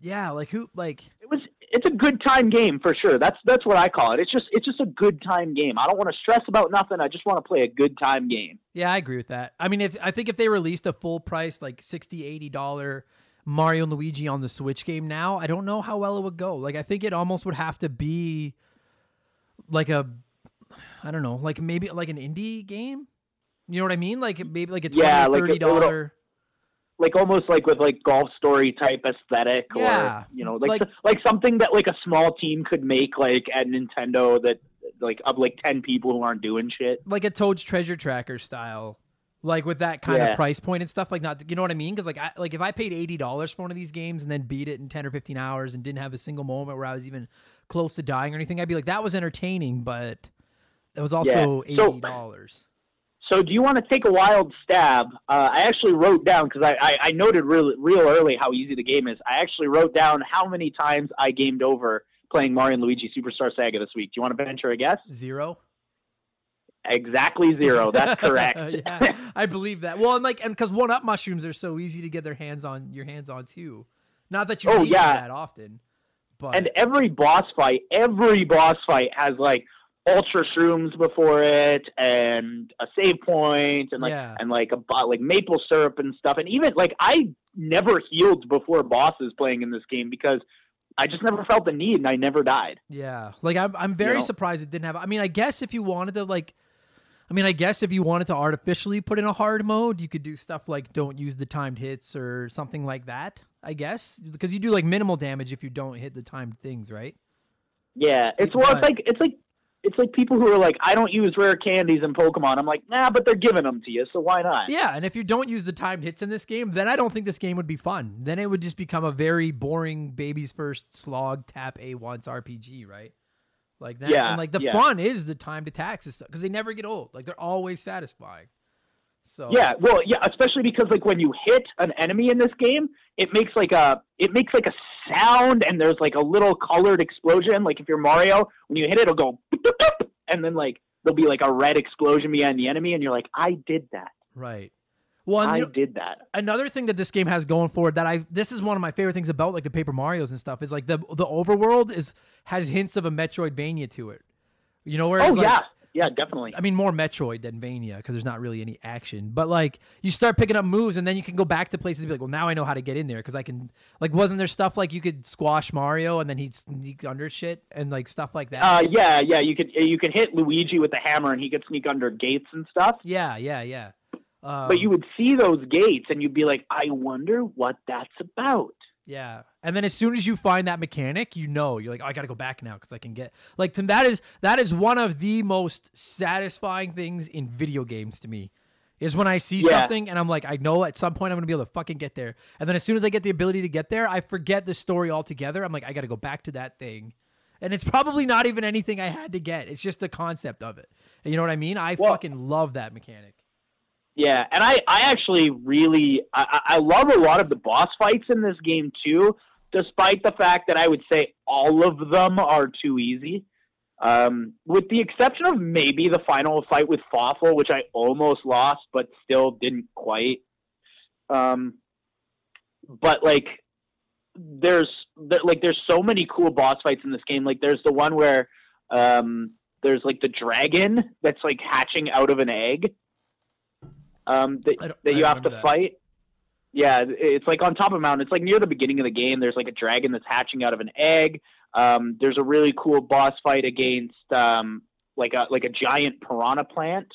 Yeah, like who like It was it's a good time game for sure. That's that's what I call it. It's just it's just a good time game. I don't want to stress about nothing. I just want to play a good time game. Yeah, I agree with that. I mean, if I think if they released a full price like 60 80 dollar Mario and Luigi on the Switch game now, I don't know how well it would go. Like I think it almost would have to be like a I don't know, like maybe like an indie game. You know what I mean? Like maybe like a 20 Yeah, like a 30 little- dollar like almost like with like golf story type aesthetic Yeah, or you know like like- like, something that like a small team could make like at Nintendo that like of like 10 people who aren't doing shit. like a Toad's Treasure Tracker style, like with that kind of price point and stuff. Like not, you know what I mean? Because like, I, like if I paid eighty dollars for one of these games and then beat it in ten or fifteen hours and didn't have a single moment where I was even close to dying or anything, I'd be like, that was entertaining, but it was also Yeah. Eighty dollars. So do you want to take a wild stab? Uh, I actually wrote down because I, I, I noted real real early how easy the game is. I actually wrote down how many times I gamed over playing Mario and Luigi Superstar Saga this week. Do you want to venture a guess? Zero. Exactly zero. That's correct. yeah, I believe that. Well, and like, and because one up mushrooms are so easy to get their hands on, your hands on too. Not that you Oh, need yeah. that often, but and every boss fight, every boss fight has like ultra shrooms before it, and a save point, and like Yeah. and like a bo- like maple syrup and stuff. And even like I never healed before bosses playing in this game because I just never felt the need, and I never died. Yeah, like I'm, I'm very know? surprised it didn't have. I mean, I guess if you wanted to, like, I mean, I guess if you wanted to artificially put in a hard mode, you could do stuff like don't use the timed hits or something like that. I guess because you do like minimal damage if you don't hit the timed things, right? Yeah, it's well, it's like it's like it's like people who are like, I don't use rare candies in Pokemon. I'm like, nah, but they're giving them to you, so why not? Yeah, and if you don't use the timed hits in this game, then I don't think this game would be fun. Then it would just become a very boring baby's first slog tap a once RPG, right? Like that. Yeah, and like the yeah. fun is the timed attacks and stuff because they never get old. Like they're always satisfying. So Yeah, well, yeah, especially because like when you hit an enemy in this game, it makes like a it makes like a sound, and there's like a little colored explosion. Like if you're Mario, when you hit it, it'll go, and then like there'll be like a red explosion behind the enemy, and you're like, I did that. right. Well, and I you know- did that. another thing that this game has going for it that I this is one of my favorite things about like the Paper Mario's and stuff is like the the overworld is has hints of a Metroidvania to it. You know where Oh it's like, yeah, yeah, definitely. I mean more Metroid than Vania because there's not really any action. But like you start picking up moves and then you can go back to places and be like, well now I know how to get in there because I can like wasn't there stuff like you could squash Mario and then he'd sneak under shit and like stuff like that. Uh, yeah, yeah, you could you could hit Luigi with the hammer, and he could sneak under gates and stuff. yeah, yeah, yeah. Um, But you would see those gates, and you'd be like, I wonder what that's about. Yeah. And then as soon as you find that mechanic, you know, you're like, oh, I got to go back now because I can get like to, that is that is one of the most satisfying things in video games to me. Is when I see Yeah. something and I'm like, I know at some point I'm gonna be able to fucking get there. And then as soon as I get the ability to get there, I forget the story altogether. I'm like, I gotta go back to that thing. And it's probably not even anything I had to get. It's just the concept of it. You know what I mean? I Well- fucking love that mechanic. Yeah, and I, I actually really I, I love a lot of the boss fights in this game too, despite the fact that I would say all of them are too easy. Um, with the exception of maybe the final fight with Fawful, which I almost lost, but still didn't quite. Um, but like, there's there, like there's so many cool boss fights in this game. Like, there's the one where um, there's like the dragon that's like hatching out of an egg um, that, that you have to that. fight. Yeah, it's like on top of a mountain. It's like near the beginning of the game. There's like a dragon that's hatching out of an egg. Um, there's a really cool boss fight against um, like a like a giant piranha plant.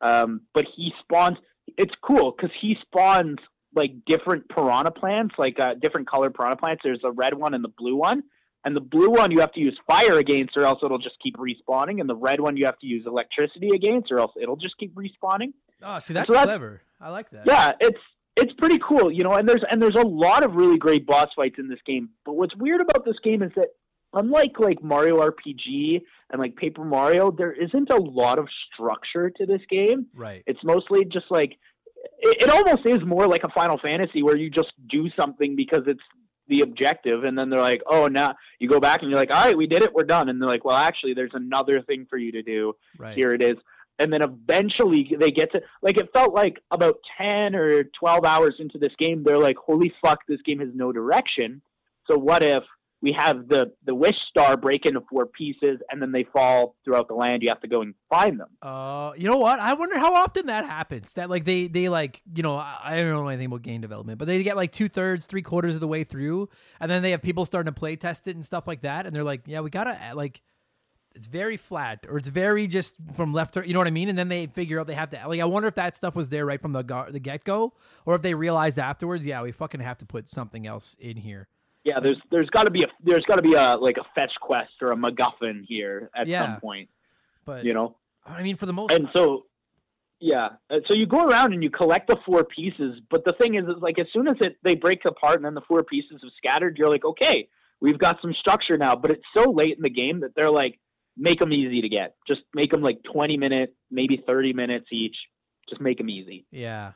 Um, but he spawns. It's cool because he spawns like different piranha plants, like uh, different colored piranha plants. There's a red one and the blue one. And the blue one you have to use fire against, or else it'll just keep respawning. And the red one you have to use electricity against, or else it'll just keep respawning. Oh, see, that's So that's- clever. I like that. Yeah, it's it's pretty cool, you know. And there's and there's a lot of really great boss fights in this game. But what's weird about this game is that unlike like Mario RPG and like Paper Mario, there isn't a lot of structure to this game. Right. It's mostly just like it, it almost is more like a Final Fantasy where you just do something because it's the objective, and then they're like, "Oh, now you go back and you're like, all right, we did it, we're done." And they're like, "Well, actually, there's another thing for you to do." Right. here it is and then eventually they get to like it felt like about 10 or 12 hours into this game they're like holy fuck this game has no direction so what if we have the the wish star break into four pieces and then they fall throughout the land you have to go and find them Uh, you know what? I wonder how often that happens. That like they they like you know I, I don't know anything about game development, but they get like two thirds, three quarters of the way through, and then they have people starting to play test it and stuff like that, and they're like, yeah, we gotta like. It's very flat, or it's very just from left to you know what I mean, and then they figure out they have to like. I wonder if that stuff was there right from the go- the get go, or if they realized afterwards, yeah, we fucking have to put something else in here. yeah there's there's got to be a there's got to be a like a fetch quest or a MacGuffin here at Yeah. some point But you know I mean, for the most, and so yeah so you go around and you collect the four pieces but the thing is is like as soon as it they break apart and then the four pieces have scattered you're like okay we've got some structure now but it's so late in the game that they're like make them easy to get. Just make them like 20 minutes, maybe 30 minutes each. Just make them easy. Yeah,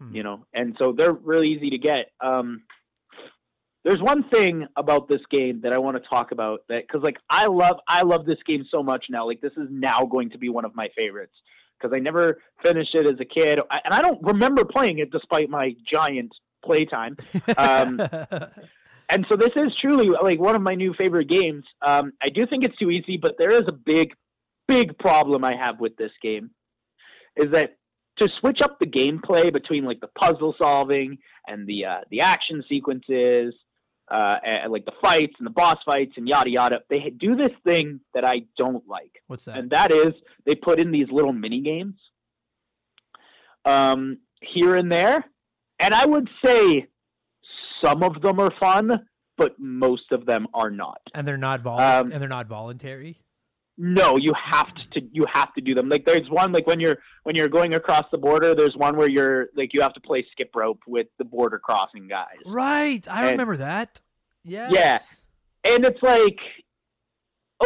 Hmm. you know? And so they're really easy to get. Um there's one thing about this game that I want to talk about that because like I love I love this game so much now. Like this is now going to be one of my favorites because I never finished it as a kid. I- and I don't remember playing it despite my giant playtime. Um, and so this is truly like one of my new favorite games um, I do think it's too easy but there is a big big problem I have with this game is that to switch up the gameplay between like the puzzle solving and the uh, the action sequences uh, and like the fights and the boss fights and yada yada. They do this thing that I don't like. What's that? And that is they put in these little mini games, um, here and there, and I would say some of them are fun, but most of them are not. and they're not vol- Um, and they're not voluntary. No, you have to you have to do them. Like there's one like when you're when you're going across the border, there's one where you're like you have to play skip rope with the border crossing guys. Right. I and- remember that. Yes. Yeah. And it's like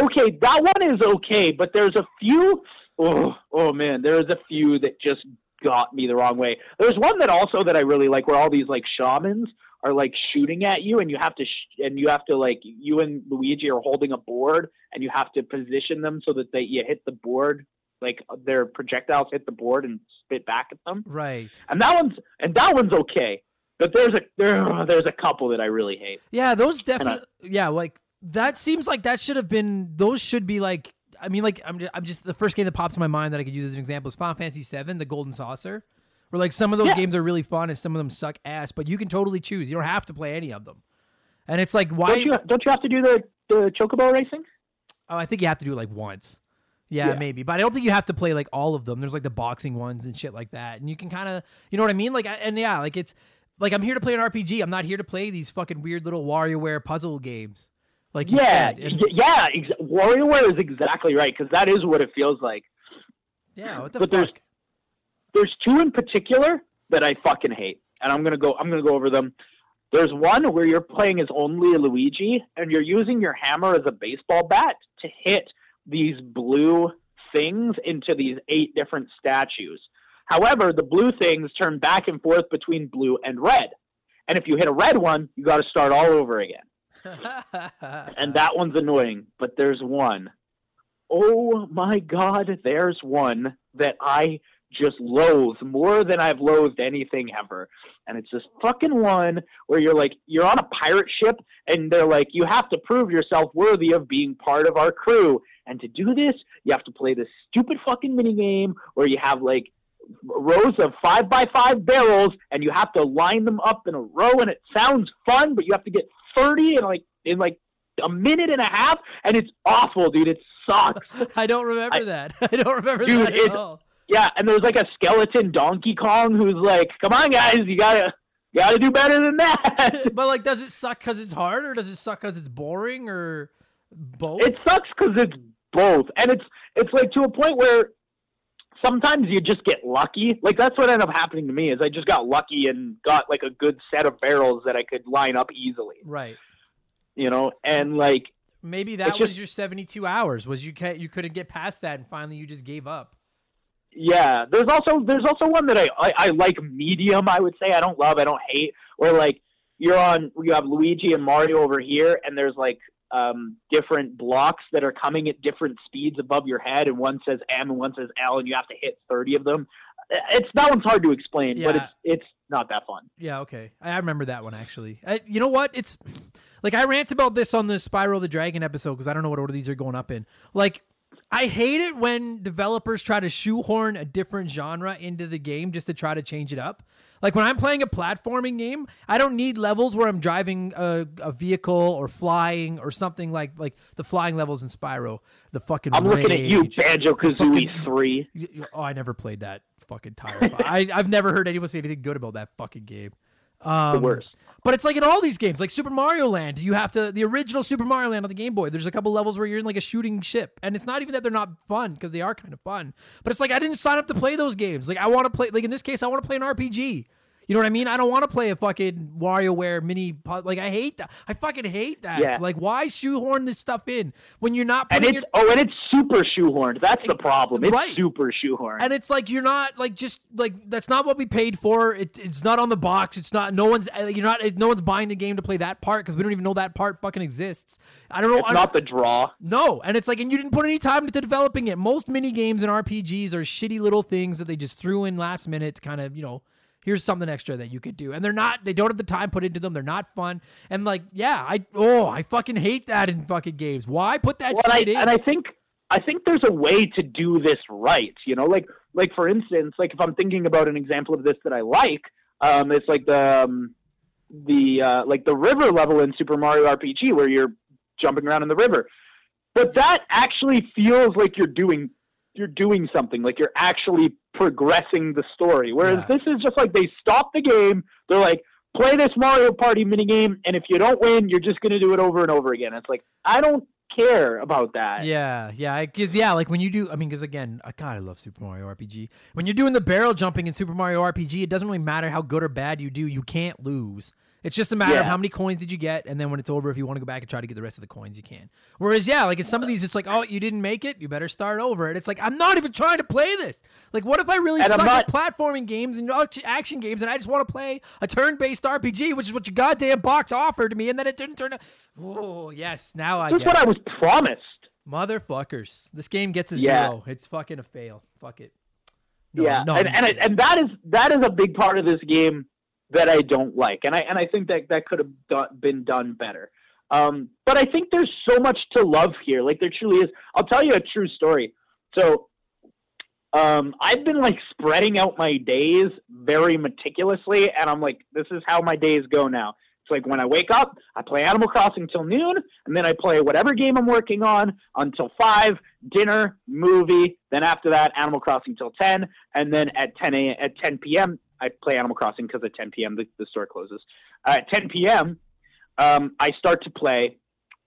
okay, that one is okay, but there's a few oh, oh man, there's a few that just got me the wrong way. There's one that also that I really like where all these like shamans are like shooting at you and you have to sh- and you have to like you and Luigi are holding a board and you have to position them so that they you hit the board like their projectiles hit the board and spit back at them. Right. And that one's and that one's okay. But there's a there, there's a couple that I really hate. Yeah, those definitely. Yeah, like that seems like that should have been. Those should be like. I mean, like I'm. Just, I'm just the first game that pops in my mind that I could use as an example is Final Fantasy VII, the Golden Saucer, where like some of those Yeah. games are really fun and some of them suck ass, but you can totally choose. You don't have to play any of them. And it's like why? Don't you don't you have to do the the chocobo racing? Oh, I think you have to do it like once. Yeah, Yeah. maybe, but I don't think you have to play like all of them. There's like the boxing ones and shit like that, and you can kind of, you know what I mean? Like, and yeah, like it's like I'm here to play an RPG. I'm not here to play these fucking weird little WarioWare puzzle games. Like Yeah. And- yeah. Ex- WarioWare is exactly right because that is what it feels like. yeah, what the but there's- fuck? There's two in particular that I fucking hate, and I'm gonna go. I'm gonna go over them. There's one where you're playing as only Luigi, and you're using your hammer as a baseball bat to hit these blue things into these eight different statues. However, the blue things turn back and forth between blue and red. And if you hit a red one, you got to start all over again. and that one's annoying. But there's one. Oh my god, there's one that I just loathe more than I've loathed anything ever. And it's this fucking one where you're like, you're on a pirate ship and they're like, you have to prove yourself worthy of being part of our crew. And to do this, you have to play this stupid fucking minigame where you have like rows of five by five barrels and you have to line them up in a row and it sounds fun, but you have to get 30 in like, in like a minute and a half and it's awful, dude. It sucks. I don't remember I- that. I don't remember Dude, that at all. Yeah, and there's like a skeleton Donkey Kong who's like, "Come on, guys, you gotta, you gotta do better than that." but like, does it suck because it's hard, or does it suck because it's boring, or both? it sucks because it's both, and it's it's like to a point where sometimes you just get lucky. Like that's what ended up happening to me is I just got lucky and got like a good set of barrels that I could line up easily, right. you know, and like Maybe that was just- your 72 hours. Was you can't you couldn't get past that, and finally you just gave up. Yeah, there's also there's also one that I, I I like medium. I would say I don't love, I don't hate. Where like you're on, you have Luigi and Mario over here, and there's like um different blocks that are coming at different speeds above your head, and one says M and one says L, and you have to hit thirty of them. It's that one's hard to explain, but it's it's not that fun. Yeah, okay. I remember that one actually. I, you know what? It's like I rant about this on the Spyro the Dragon episode because I don't know what order these are going up in. Like, I hate it when developers try to shoehorn a different genre into the game just to try to change it up. Like when I'm playing a platforming game, I don't need levels where I'm driving a, a vehicle or flying or something like like the flying levels in Spyro. The fucking I'm looking at you. Banjo Kazooie Three. Oh, I never played that fucking tire. I I've never heard anyone say anything good about that fucking game. Um, The worst. But it's like in all these games, like Super Mario Land, you have to the original Super Mario Land on the Game Boy. There's a couple levels where you're in like a shooting ship, and it's not even that they're not fun because they are kind of fun. But it's like I didn't sign up to play those games. Like I want to play, like in this case, I want to play an RPG. You know what I mean? I don't want to play a fucking WarioWare mini. Like I hate that. I fucking hate that. Yeah. Like why shoehorn this stuff in when you're not And it's your oh, and it's super shoehorned. That's the problem. It's Right. super shoehorned. and it's like you're not like just like that's not what we paid for. It, it's not on the box. It's not. No one's. uh, You're not. No one's buying the game to play that part because we don't even know that part fucking exists. I don't know. it's I not the draw. no, and it's like, and you didn't put any time into developing it. Most mini games and RPGs are shitty little things that they just threw in last minute to kind of, you know, here's something extra that you could do. And they're not, they don't have the time put into them. They're not fun. And like, yeah, I, oh, I fucking hate that in fucking games. Why put that Well, and I, in? and I think I think there's a way to do this right. You know, like like for instance, like if I'm thinking about an example of this that I like, um, it's like the um, the uh, like the river level in Super Mario RPG where you're jumping around in the river. But that actually feels like you're doing you're doing something, like you're actually progressing the story. Whereas Yeah. this is just like they stop the game, they're like, play this Mario Party minigame, and if you don't win, you're just gonna do it over and over again. It's like I don't care about that. Yeah, yeah, because yeah, like when you do, I mean, because again, I God, I love Super Mario RPG. When you're doing the barrel jumping in Super Mario RPG, it doesn't really matter how good or bad you do, you can't lose. It's just a matter of how many coins did you get, and then when it's over, if you want to go back and try to get the rest of the coins, you can. Whereas, yeah, like in some of these, it's like, oh, you didn't make it, you better start over. And it's like, I'm not even trying to play this. Like, what if I really And suck at platforming games and action games, and I just want to play a turn-based RPG, which is what your goddamn box offered to me, and then it didn't turn out. Oh, yes, now I That's get what it. I was promised. Motherfuckers. This game gets a Yeah. zero. It's fucking a fail. Fuck it. No, yeah, no, and and, it, and that is that is a big part of this game that I don't like, and I and I think that that could have been done better. Um, but I think there's so much to love here. Like there truly is. I'll tell you a true story. So, um, I've been like spreading out my days very meticulously, and I'm like, this is how my days go now. It's like when I wake up, I play Animal Crossing till noon, and then I play whatever game I'm working on until five. Dinner, movie. Then after that, Animal Crossing till ten, and then at ten a at ten p.m. I play Animal Crossing because at ten p.m. the, the store closes. Uh, at ten p.m. Um, I start to play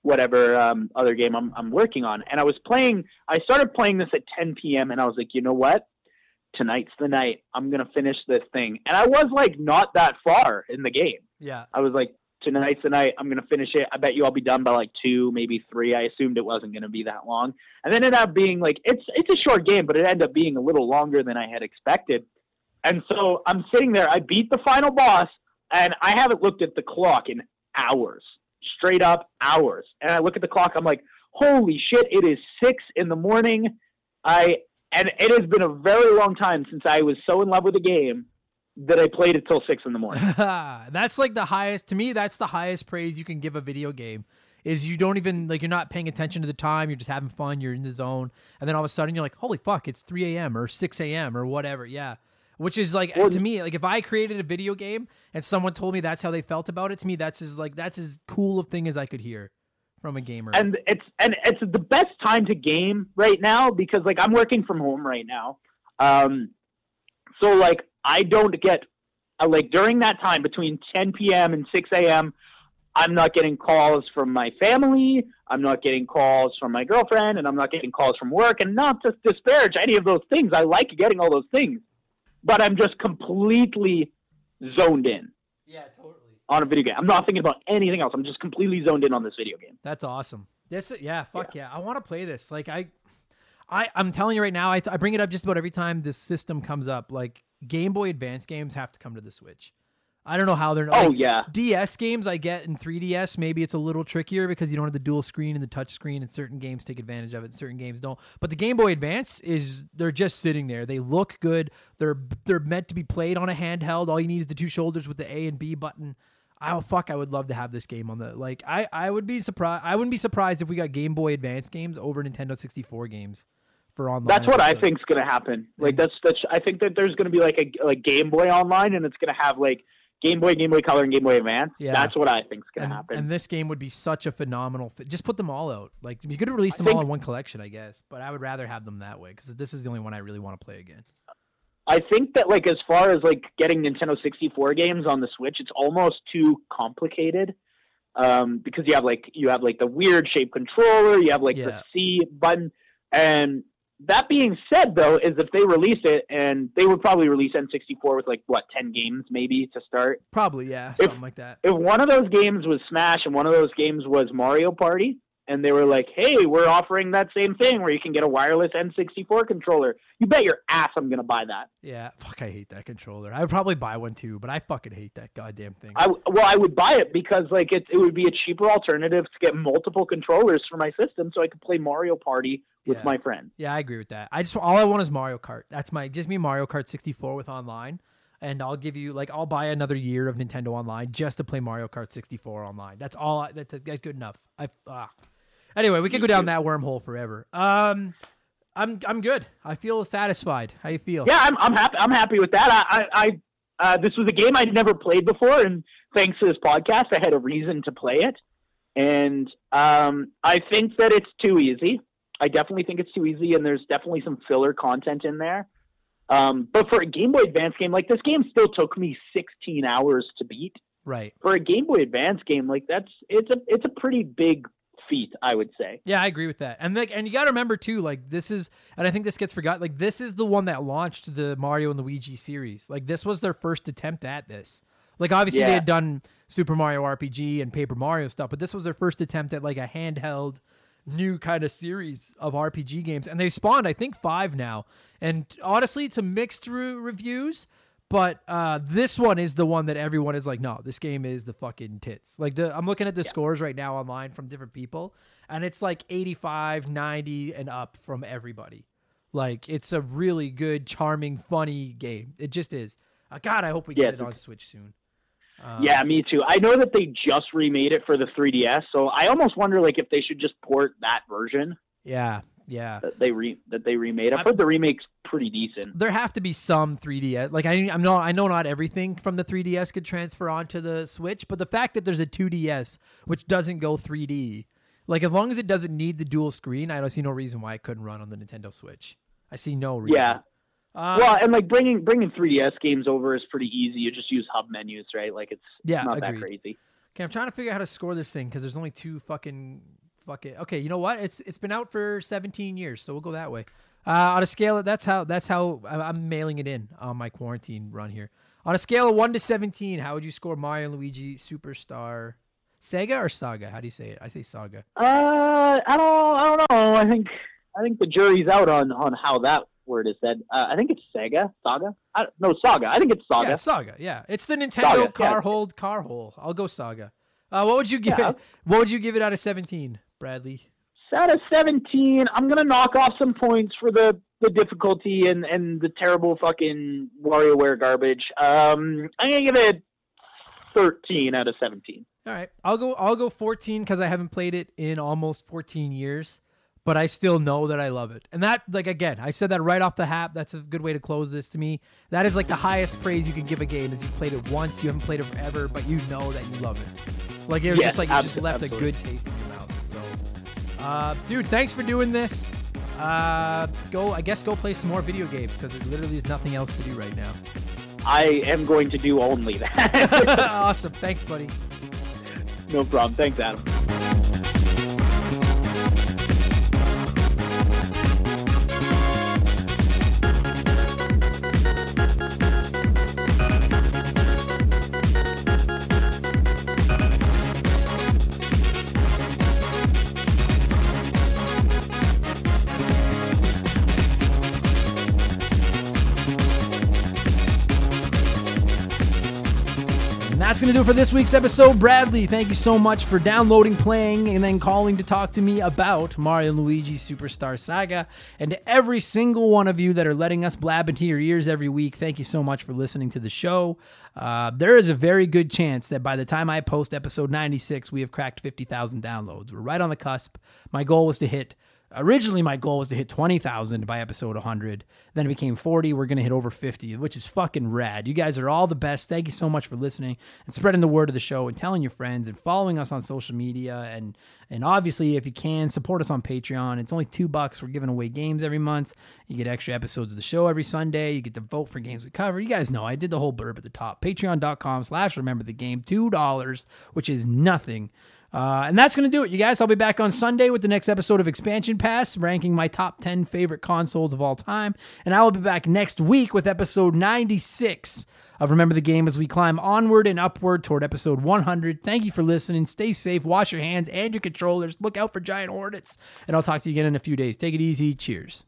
whatever um, other game I'm, I'm working on, and I was playing. I started playing this at ten p.m. and I was like, you know what? Tonight's the night. I'm gonna finish this thing, and I was like not that far in the game. Yeah. I was like, tonight's the night. I'm gonna finish it. I bet you I'll be done by like two, maybe three. I assumed it wasn't gonna be that long, and then it ended up being like it's it's a short game, but it ended up being a little longer than I had expected. And so I'm sitting there. I beat the final boss, and I haven't looked at the clock in hours, straight up hours. And I look at the clock. I'm like, holy shit! It is six in the morning. I and it has been a very long time since I was so in love with a game that I played it till six in the morning. that's like the highest to me that's the highest praise you can give a video game is you don't even like you're not paying attention to the time you're just having fun you're in the zone and then all of a sudden you're like holy fuck it's 3 a.m or 6 a.m or whatever yeah which is like Well, to me like if i created a video game and someone told me that's how they felt about it to me that's as like that's as cool a thing as i could hear from a gamer and it's and it's the best time to game right now because like I'm working from home right now. Um, so like I don't get uh, like during that time between 10 p.m. and 6 a.m. I'm not getting calls from my family. I'm not getting calls from my girlfriend, and I'm not getting calls from work. And not to disparage any of those things, I like getting all those things, but I'm just completely zoned in yeah totally on a video game. I'm not thinking about anything else. I'm just completely zoned in on this video game. That's awesome. This, yeah, fuck yeah. I want to play this. Like I, I, I'm telling you right now. I, I bring it up just about every time this system comes up. Like Game Boy Advance games have to come to the Switch. I don't know how they're. Oh like, yeah. DS games I get in 3DS. Maybe it's a little trickier because you don't have the dual screen and the touch screen, and certain games take advantage of it, and certain games don't. But the Game Boy Advance is they're just sitting there. They look good. They're they're meant to be played on a handheld. All you need is the two shoulders with the A and B button. Oh fuck! I would love to have this game on the like. I I would be surprised. I wouldn't be surprised if we got Game Boy Advance games over Nintendo 64 games for online. That's what I episodes. think's gonna happen. Like that's that's. I think that there's gonna be like a like Game Boy Online, and it's gonna have like Game Boy, Game Boy Color, and Game Boy Advance. Yeah. That's what I think's gonna And, happen. and this game would be such a phenomenal fit. Just put them all out. Like you could I them all in one collection, I guess. But I would rather have them that way because this is the only one I really want to play again. I think that like as far as like getting Nintendo 64 games on the Switch, it's almost too complicated. Um, because you have like you have like the weird shaped controller, you have like Yeah. the C button, and that being said, though, is if they release it, and they would probably release N64 with like what 10 games maybe to start. Probably, yeah, If- something like that. if one of those games was Smash and one of those games was Mario Party, and they were like, "Hey, we're offering that same thing where you can get a wireless N64 controller," you bet your ass I'm gonna buy that. Yeah, fuck, I hate that controller. I would probably buy one too, but I fucking hate that goddamn thing. I well, I would buy it because like it it would be a cheaper alternative to get multiple controllers for my system, so I could play Mario Party with Yeah. my friends. Yeah, I agree with that. I just all I want is Mario Kart. That's my just me Mario Kart 64 with online, and I'll give you like I'll buy another year of Nintendo Online just to play Mario Kart 64 online. That's all. I, that's, that's good enough. I ah. Anyway, we could go down that wormhole forever. Um, I'm I'm good. I feel satisfied. How you feel? Yeah, I'm I'm happy. I'm happy with that. I I I, Uh, this was a game I'd never played before, and thanks to this podcast, I had a reason to play it. And um, I think that it's too easy. I definitely think it's too easy, and there's definitely some filler content in there. Um, but for a Game Boy Advance game, like this game still took me 16 hours to beat. Right. For a Game Boy Advance game, like that's it's a it's a pretty big feat, I would say. Yeah, I agree with that. And like, and you got to remember too, like this is, and I think this gets forgotten. Like this is the one that launched the Mario and Luigi series. Like this was their first attempt at this. Like obviously Yeah. they had done Super Mario RPG and Paper Mario stuff, but this was their first attempt at like a handheld new kind of series of RPG games. And they've spawned, I think, five now. And honestly, to mixed re- reviews. But uh, this one is the one that everyone is like, no, this game is the fucking tits. Like the I'm looking at the scores right now online from different people, and it's like 85, 90, and up from everybody. Like it's a really good, charming, funny game. It just is. Uh, God, I hope we get Yeah, it it's- on Switch soon. Um, yeah, me too. I know that they just remade it for the 3DS, so I almost wonder like if they should just port that version yeah, yeah. that they re that they remade. I've I- heard the remake's pretty decent. There have to be some 3DS. Like I, I'm not. I know not everything from the 3DS could transfer onto the Switch, but the fact that there's a 2DS which doesn't go 3D, like as long as it doesn't need the dual screen, I don't see no reason why it couldn't run on the Nintendo Switch. I see no reason. Yeah. Um, well, and like bringing bringing 3DS games over is pretty easy. You just use hub menus, right? Like it's Yeah, not agreed. that crazy. Okay, I'm trying to figure out how to score this thing because there's only two fucking fucking. Okay, you know what? It's it's been out for 17 years, so we'll go that way. Uh, on a scale, of, that's how that's how I'm mailing it in on my quarantine run here. On a scale of one to 17, how would you score Mario and Luigi Superstar? Sega or Saga? How do you say it? I say Saga. Uh, I don't, I don't know. I think, I think the jury's out on on how that word is said. Uh, I think it's Sega, Saga. I, no, Saga. I think it's Saga. Yeah, Saga. Yeah, it's the Nintendo Saga, car yeah. hold car hole. I'll go Saga. Uh, what would you give Yeah. it? What would you give it out of 17, Bradley? Out of seventeen, I'm gonna knock off some points for the the difficulty and and the terrible fucking WarioWare garbage. Um, I'm gonna give it thirteen out of seventeen. All right, I'll go. I'll go 14 because I haven't played it in almost 14 years, but I still know that I love it. And that, like again, I said that right off the hap. That's a good way to close this to me. That is like the highest praise you can give a game is you've played it once, you haven't played it forever, but you know that you love it. Like it was Yeah, just like you just left absolutely. a good taste in your mouth. Uh, dude, thanks for doing this. Uh, go. I guess go play some more video games because there literally is nothing else to do right now. I am going to do only that. awesome. Thanks, buddy. no problem. Thanks, Adam. Going to do it for this week's episode. Bradley, thank you so much for downloading, playing, and then calling to talk to me about Mario and Luigi Superstar Saga. And to every single one of you that are letting us blab into your ears every week, thank you so much for listening to the show. Uh, there is a very good chance that by the time I post episode 96, we have cracked 50,000 downloads. We're right on the cusp. My goal was to hit originally my goal was to hit 20,000 by episode 100. Then it became 40. We're going to hit over 50, which is fucking rad. You guys are all the best. Thank you so much for listening and spreading the word of the show and telling your friends and following us on social media. And, and obviously, if you can, support us on Patreon. It's only two bucks. We're giving away games every month. You get extra episodes of the show every Sunday. You get to vote for games we cover. You guys know I did the whole blurb at the top. Patreon.com slash remember the game. $2, which is nothing. Uh, and that's going to do it, you guys. I'll be back on Sunday with the next episode of Expansion Pass, ranking my top 10 favorite consoles of all time. And I will be back next week with episode 96 of Remember the Game as we climb onward and upward toward episode 100. Thank you for listening. Stay safe, wash your hands and your controllers. Look out for giant hornets. And I'll talk to you again in a few days. Take it easy. Cheers.